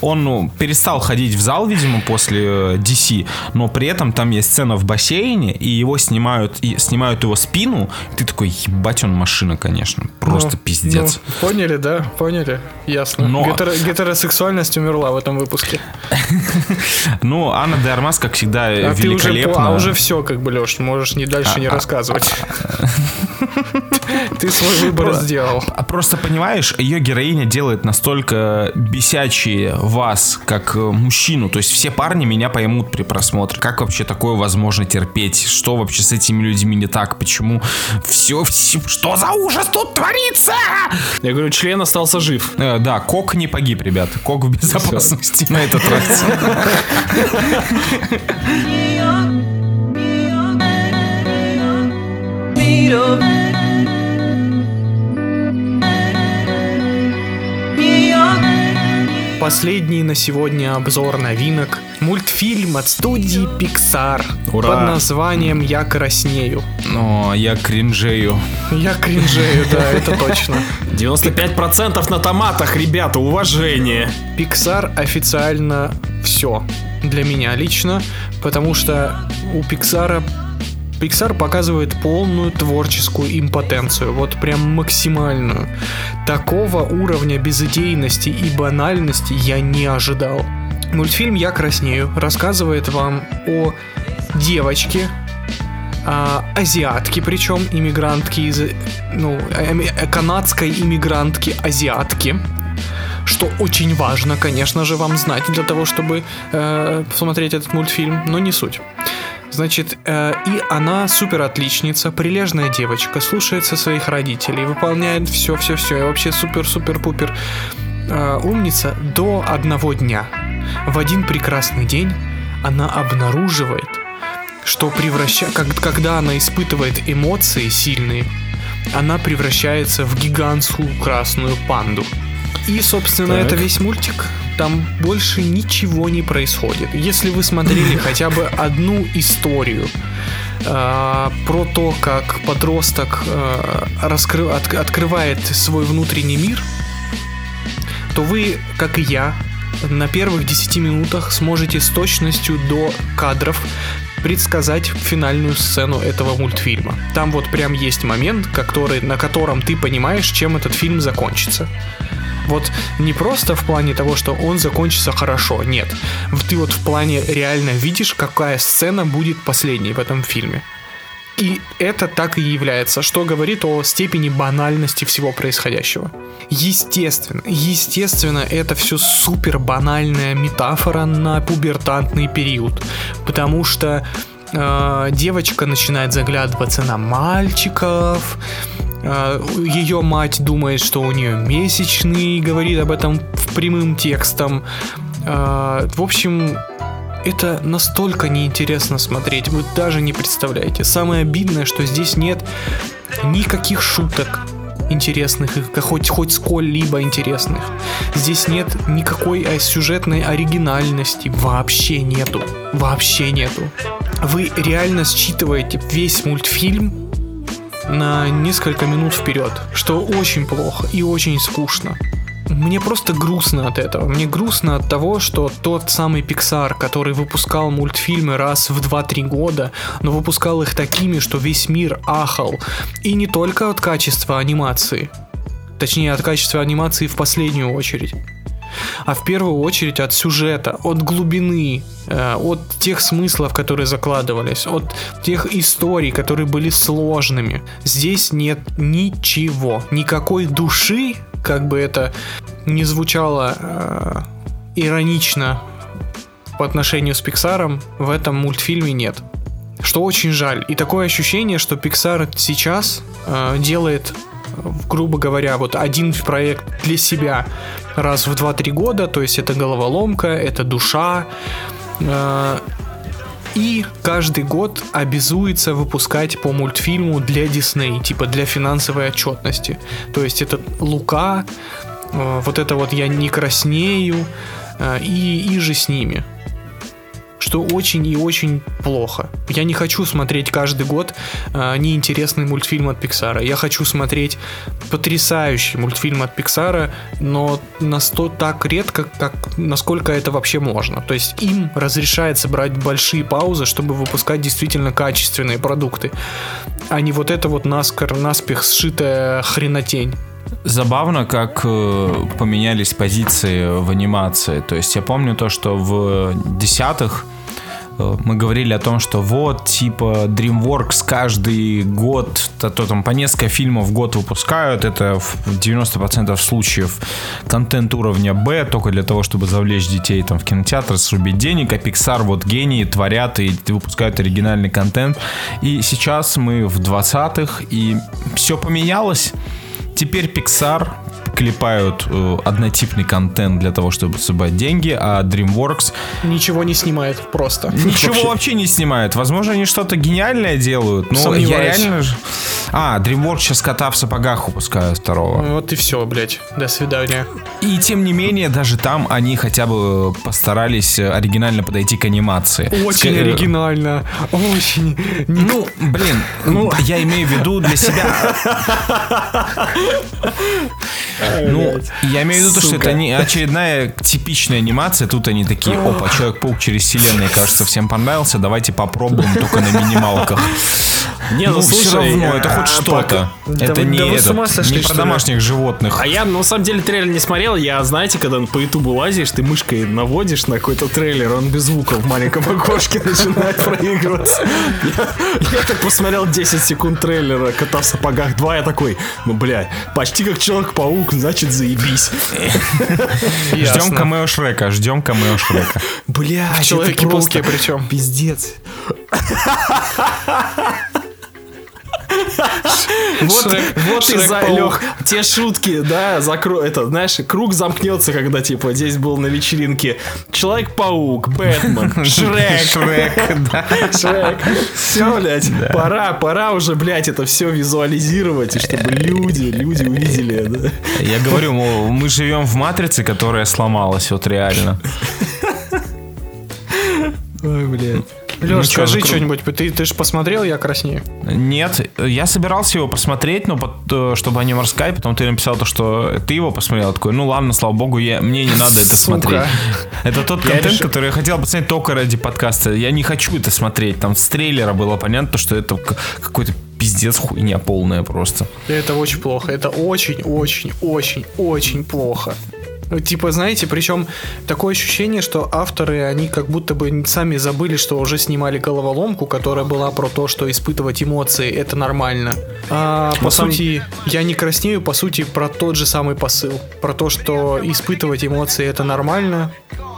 Он ну, перестал ходить в зал, видимо, после э, DC, но при этом там есть сцена в бассейне, и его снимают, и снимают его спину. И ты такой, ебать, он машина, конечно. Просто Ну, пиздец. ну, поняли, да? Поняли. Ясно. Но- Гетеро- гетеросексуальность умерла в этом выпуске. Ну, Анна де Армас, как всегда, А по- а уже все, как бы, Леш, можешь не дальше не рассказывать. Ты свой выбор сделал. А Просто понимаешь, ее героиня делает настолько бесячие вас, как э, мужчину. То есть все парни меня поймут при просмотре. Как вообще такое возможно терпеть? Что вообще с этими людьми не так? Почему все, что за ужас тут творится? Я говорю, член остался жив. Э, да, Кок не погиб, ребят. Кок в безопасности на этот раз. Последний на сегодня обзор новинок. Мультфильм от студии Pixar Ура! под названием «Я краснею». Но я кринжею. Я кринжею, да, это точно. 95% на томатах, ребята, уважение. Pixar официально все для меня лично, потому что у Pixar Pixar показывает полную творческую импотенцию, вот прям максимальную. Такого уровня безыдейности и банальности я не ожидал. Мультфильм «Я краснею» рассказывает вам о девочке, а, азиатки, причем иммигрантки из, ну, э, канадской иммигрантки азиатки, что очень важно, конечно же, вам знать для того, чтобы э, посмотреть этот мультфильм, но не суть. Значит, э, и она супер отличница, прилежная девочка, слушается своих родителей, выполняет все-все-все, и вообще супер-супер-пупер э, умница до одного дня. В один прекрасный день она обнаруживает, что превраща... как- когда она испытывает эмоции сильные, она превращается в гигантскую красную панду. И, собственно, Так. это весь мультик. Там больше ничего не происходит. Если вы смотрели хотя бы одну историю э, про то, как подросток э, раскры- от- открывает свой внутренний мир, то вы, как и я, на первых 10 минутах сможете с точностью до кадров предсказать финальную сцену этого мультфильма. Там вот прям есть момент, который, на котором ты понимаешь, чем этот фильм закончится. Вот не просто в плане того, что он закончится хорошо, нет. Ты вот в плане реально видишь, какая сцена будет последней в этом фильме. И это так и является, что говорит о степени банальности всего происходящего. Естественно, естественно, это все супер банальная метафора на пубертантный период, потому что э, девочка начинает заглядываться на мальчиков, ее мать думает, что у нее месячный, говорит об этом прямым текстом. Э, В общем, это настолько неинтересно смотреть, вы даже не представляете. Самое обидное, что здесь нет никаких шуток интересных, хоть, хоть сколь-либо интересных. Здесь нет никакой сюжетной оригинальности, вообще нету, вообще нету. Вы реально считываете весь мультфильм на несколько минут вперед, что очень плохо и очень скучно. Мне просто грустно от этого. Мне грустно от того, что тот самый Pixar, который выпускал мультфильмы раз в 2-3 года, но выпускал их такими, что весь мир ахал. И не только от качества анимации. Точнее, от качества анимации в последнюю очередь. А в первую очередь от сюжета, от глубины, э, от тех смыслов, которые закладывались, от тех историй, которые были сложными. Здесь нет ничего, никакой души, как бы это не звучало э, иронично по отношению с Пиксаром, в этом мультфильме нет. Что очень жаль. И такое ощущение, что Pixar сейчас э, делает грубо говоря, вот один проект для себя раз в 2-3 года, то есть это головоломка, это душа, э, и каждый год обязуется выпускать по мультфильму для Дисней, типа для финансовой отчетности. То есть это Лука, э, вот это вот я не краснею, э, и, и же с ними. Что очень и очень плохо. Я не хочу смотреть каждый год э, неинтересный мультфильм от Пиксара. Я хочу смотреть потрясающий мультфильм от Пиксара, но на сто так редко, как насколько это вообще можно. То есть им разрешается брать большие паузы, чтобы выпускать действительно качественные продукты, а не вот это вот наскоро, наспех сшитая хренотень. Забавно, как э, поменялись позиции в анимации. То есть я помню то, что в десятых э, мы говорили о том, что вот, типа, DreamWorks каждый год, то, то там по несколько фильмов в год выпускают, это в 90% случаев контент уровня Б, только для того, чтобы завлечь детей там в кинотеатр, срубить денег, а Pixar вот гении творят и выпускают оригинальный контент. И сейчас мы в 20-х, и все поменялось. Теперь Pixar клепают э, однотипный контент для того, чтобы собрать деньги, а DreamWorks Ничего не снимает просто. ничего вообще не снимают. Возможно, они что-то гениальное делают, но я реально... А, DreamWorks сейчас кота в сапогах выпускают второго. Вот и все, блядь. До свидания. И тем не менее, даже там они хотя бы постарались оригинально подойти к анимации. Очень Ска- оригинально. Очень. Ну, блин, ну, я имею в виду для себя. Ну, я имею в виду, то, что это не очередная типичная анимация. Тут они такие, опа, Человек-паук через вселенную, кажется, всем понравился. Давайте попробуем только на минималках. Не, ну, Ну, все слушай, равно, это хоть а, что-то. Это не, не про домашних животных. А я, ну, на самом деле, трейлер не смотрел. Я, знаете, когда по ютубу лазишь, ты мышкой наводишь на какой-то трейлер, он без звука в маленьком окошке начинает проигрываться. Я, я так посмотрел 10 секунд трейлера «Кота в сапогах 2», я такой, ну, блядь, почти как Человек-паук, значит, заебись. Ждем камео Шрека, ждем камео Шрека. Это просто причем. Пиздец. Вот, вот и за, Шрек-паук. Лёх, те шутки, да, закро... это, знаешь, круг замкнется, когда, типа, здесь был на вечеринке Человек-паук, Бэтмен, Шрек, Шрек, да. Шрек. Все, блядь, пора, пора уже, блядь, это все визуализировать, и чтобы люди, люди увидели, да. Я говорю, мол, мы живем в матрице, которая сломалась, вот реально. Ой, блядь. Леш, Ну скажи что-нибудь. Ты, ты же посмотрел, я краснею. Нет, я собирался его посмотреть, но под- э, чтобы о нем рассказать, потом ты написал то, что ты его посмотрел, такой, ну ладно, слава богу, я, мне не надо это Сука. смотреть. Это тот Я контент, решил- который я хотел посмотреть только ради подкаста. Я не хочу это смотреть. Там с трейлера было понятно, что это какой-то пиздец хуйня полная просто. Это очень плохо. Это очень, очень, очень, очень плохо. Ну, Типа, знаете, причем такое ощущение, что авторы, они как будто бы сами забыли, что уже снимали головоломку, которая была про то, что испытывать эмоции это нормально. А по самом- сути, я не краснею, по сути, про тот же самый посыл. Про то, что испытывать эмоции это нормально,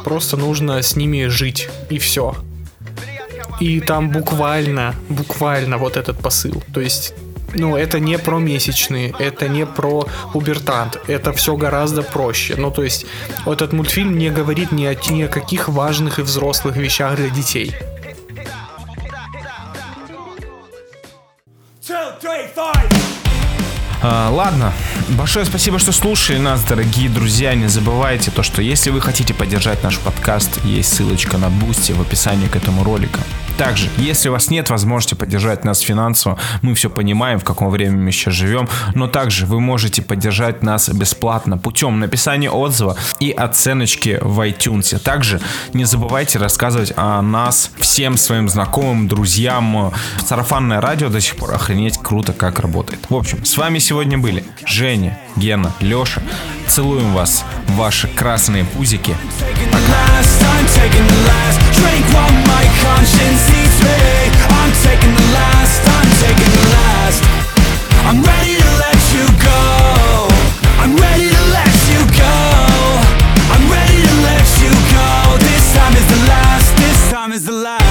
просто нужно с ними жить, и все. И там буквально, буквально вот этот посыл. То есть, ну, это не про месячные, это не про пубертант, это все гораздо проще. Ну, то есть, этот мультфильм не говорит ни о, ни о каких важных и взрослых вещах для детей. А, ладно, большое спасибо, что слушали нас, дорогие друзья. Не забывайте то, что если вы хотите поддержать наш подкаст, есть ссылочка на Boosty в описании к этому ролику. Также, если у вас нет возможности поддержать нас финансово, мы все понимаем, в каком времени мы сейчас живем, но также вы можете поддержать нас бесплатно путем написания отзыва и оценочки в iTunes. Также не забывайте рассказывать о нас всем своим знакомым, друзьям. Сарафанное радио до сих пор охренеть круто как работает. В общем, с вами сегодня были Женя, Гена, Леша. Целуем вас, ваши красные пузики. I'm taking the last drink while my conscience eats me. I'm taking the last, I'm taking the last. I'm ready to let you go. I'm ready to let you go. I'm ready to let you go. This time is the last, this time is the last.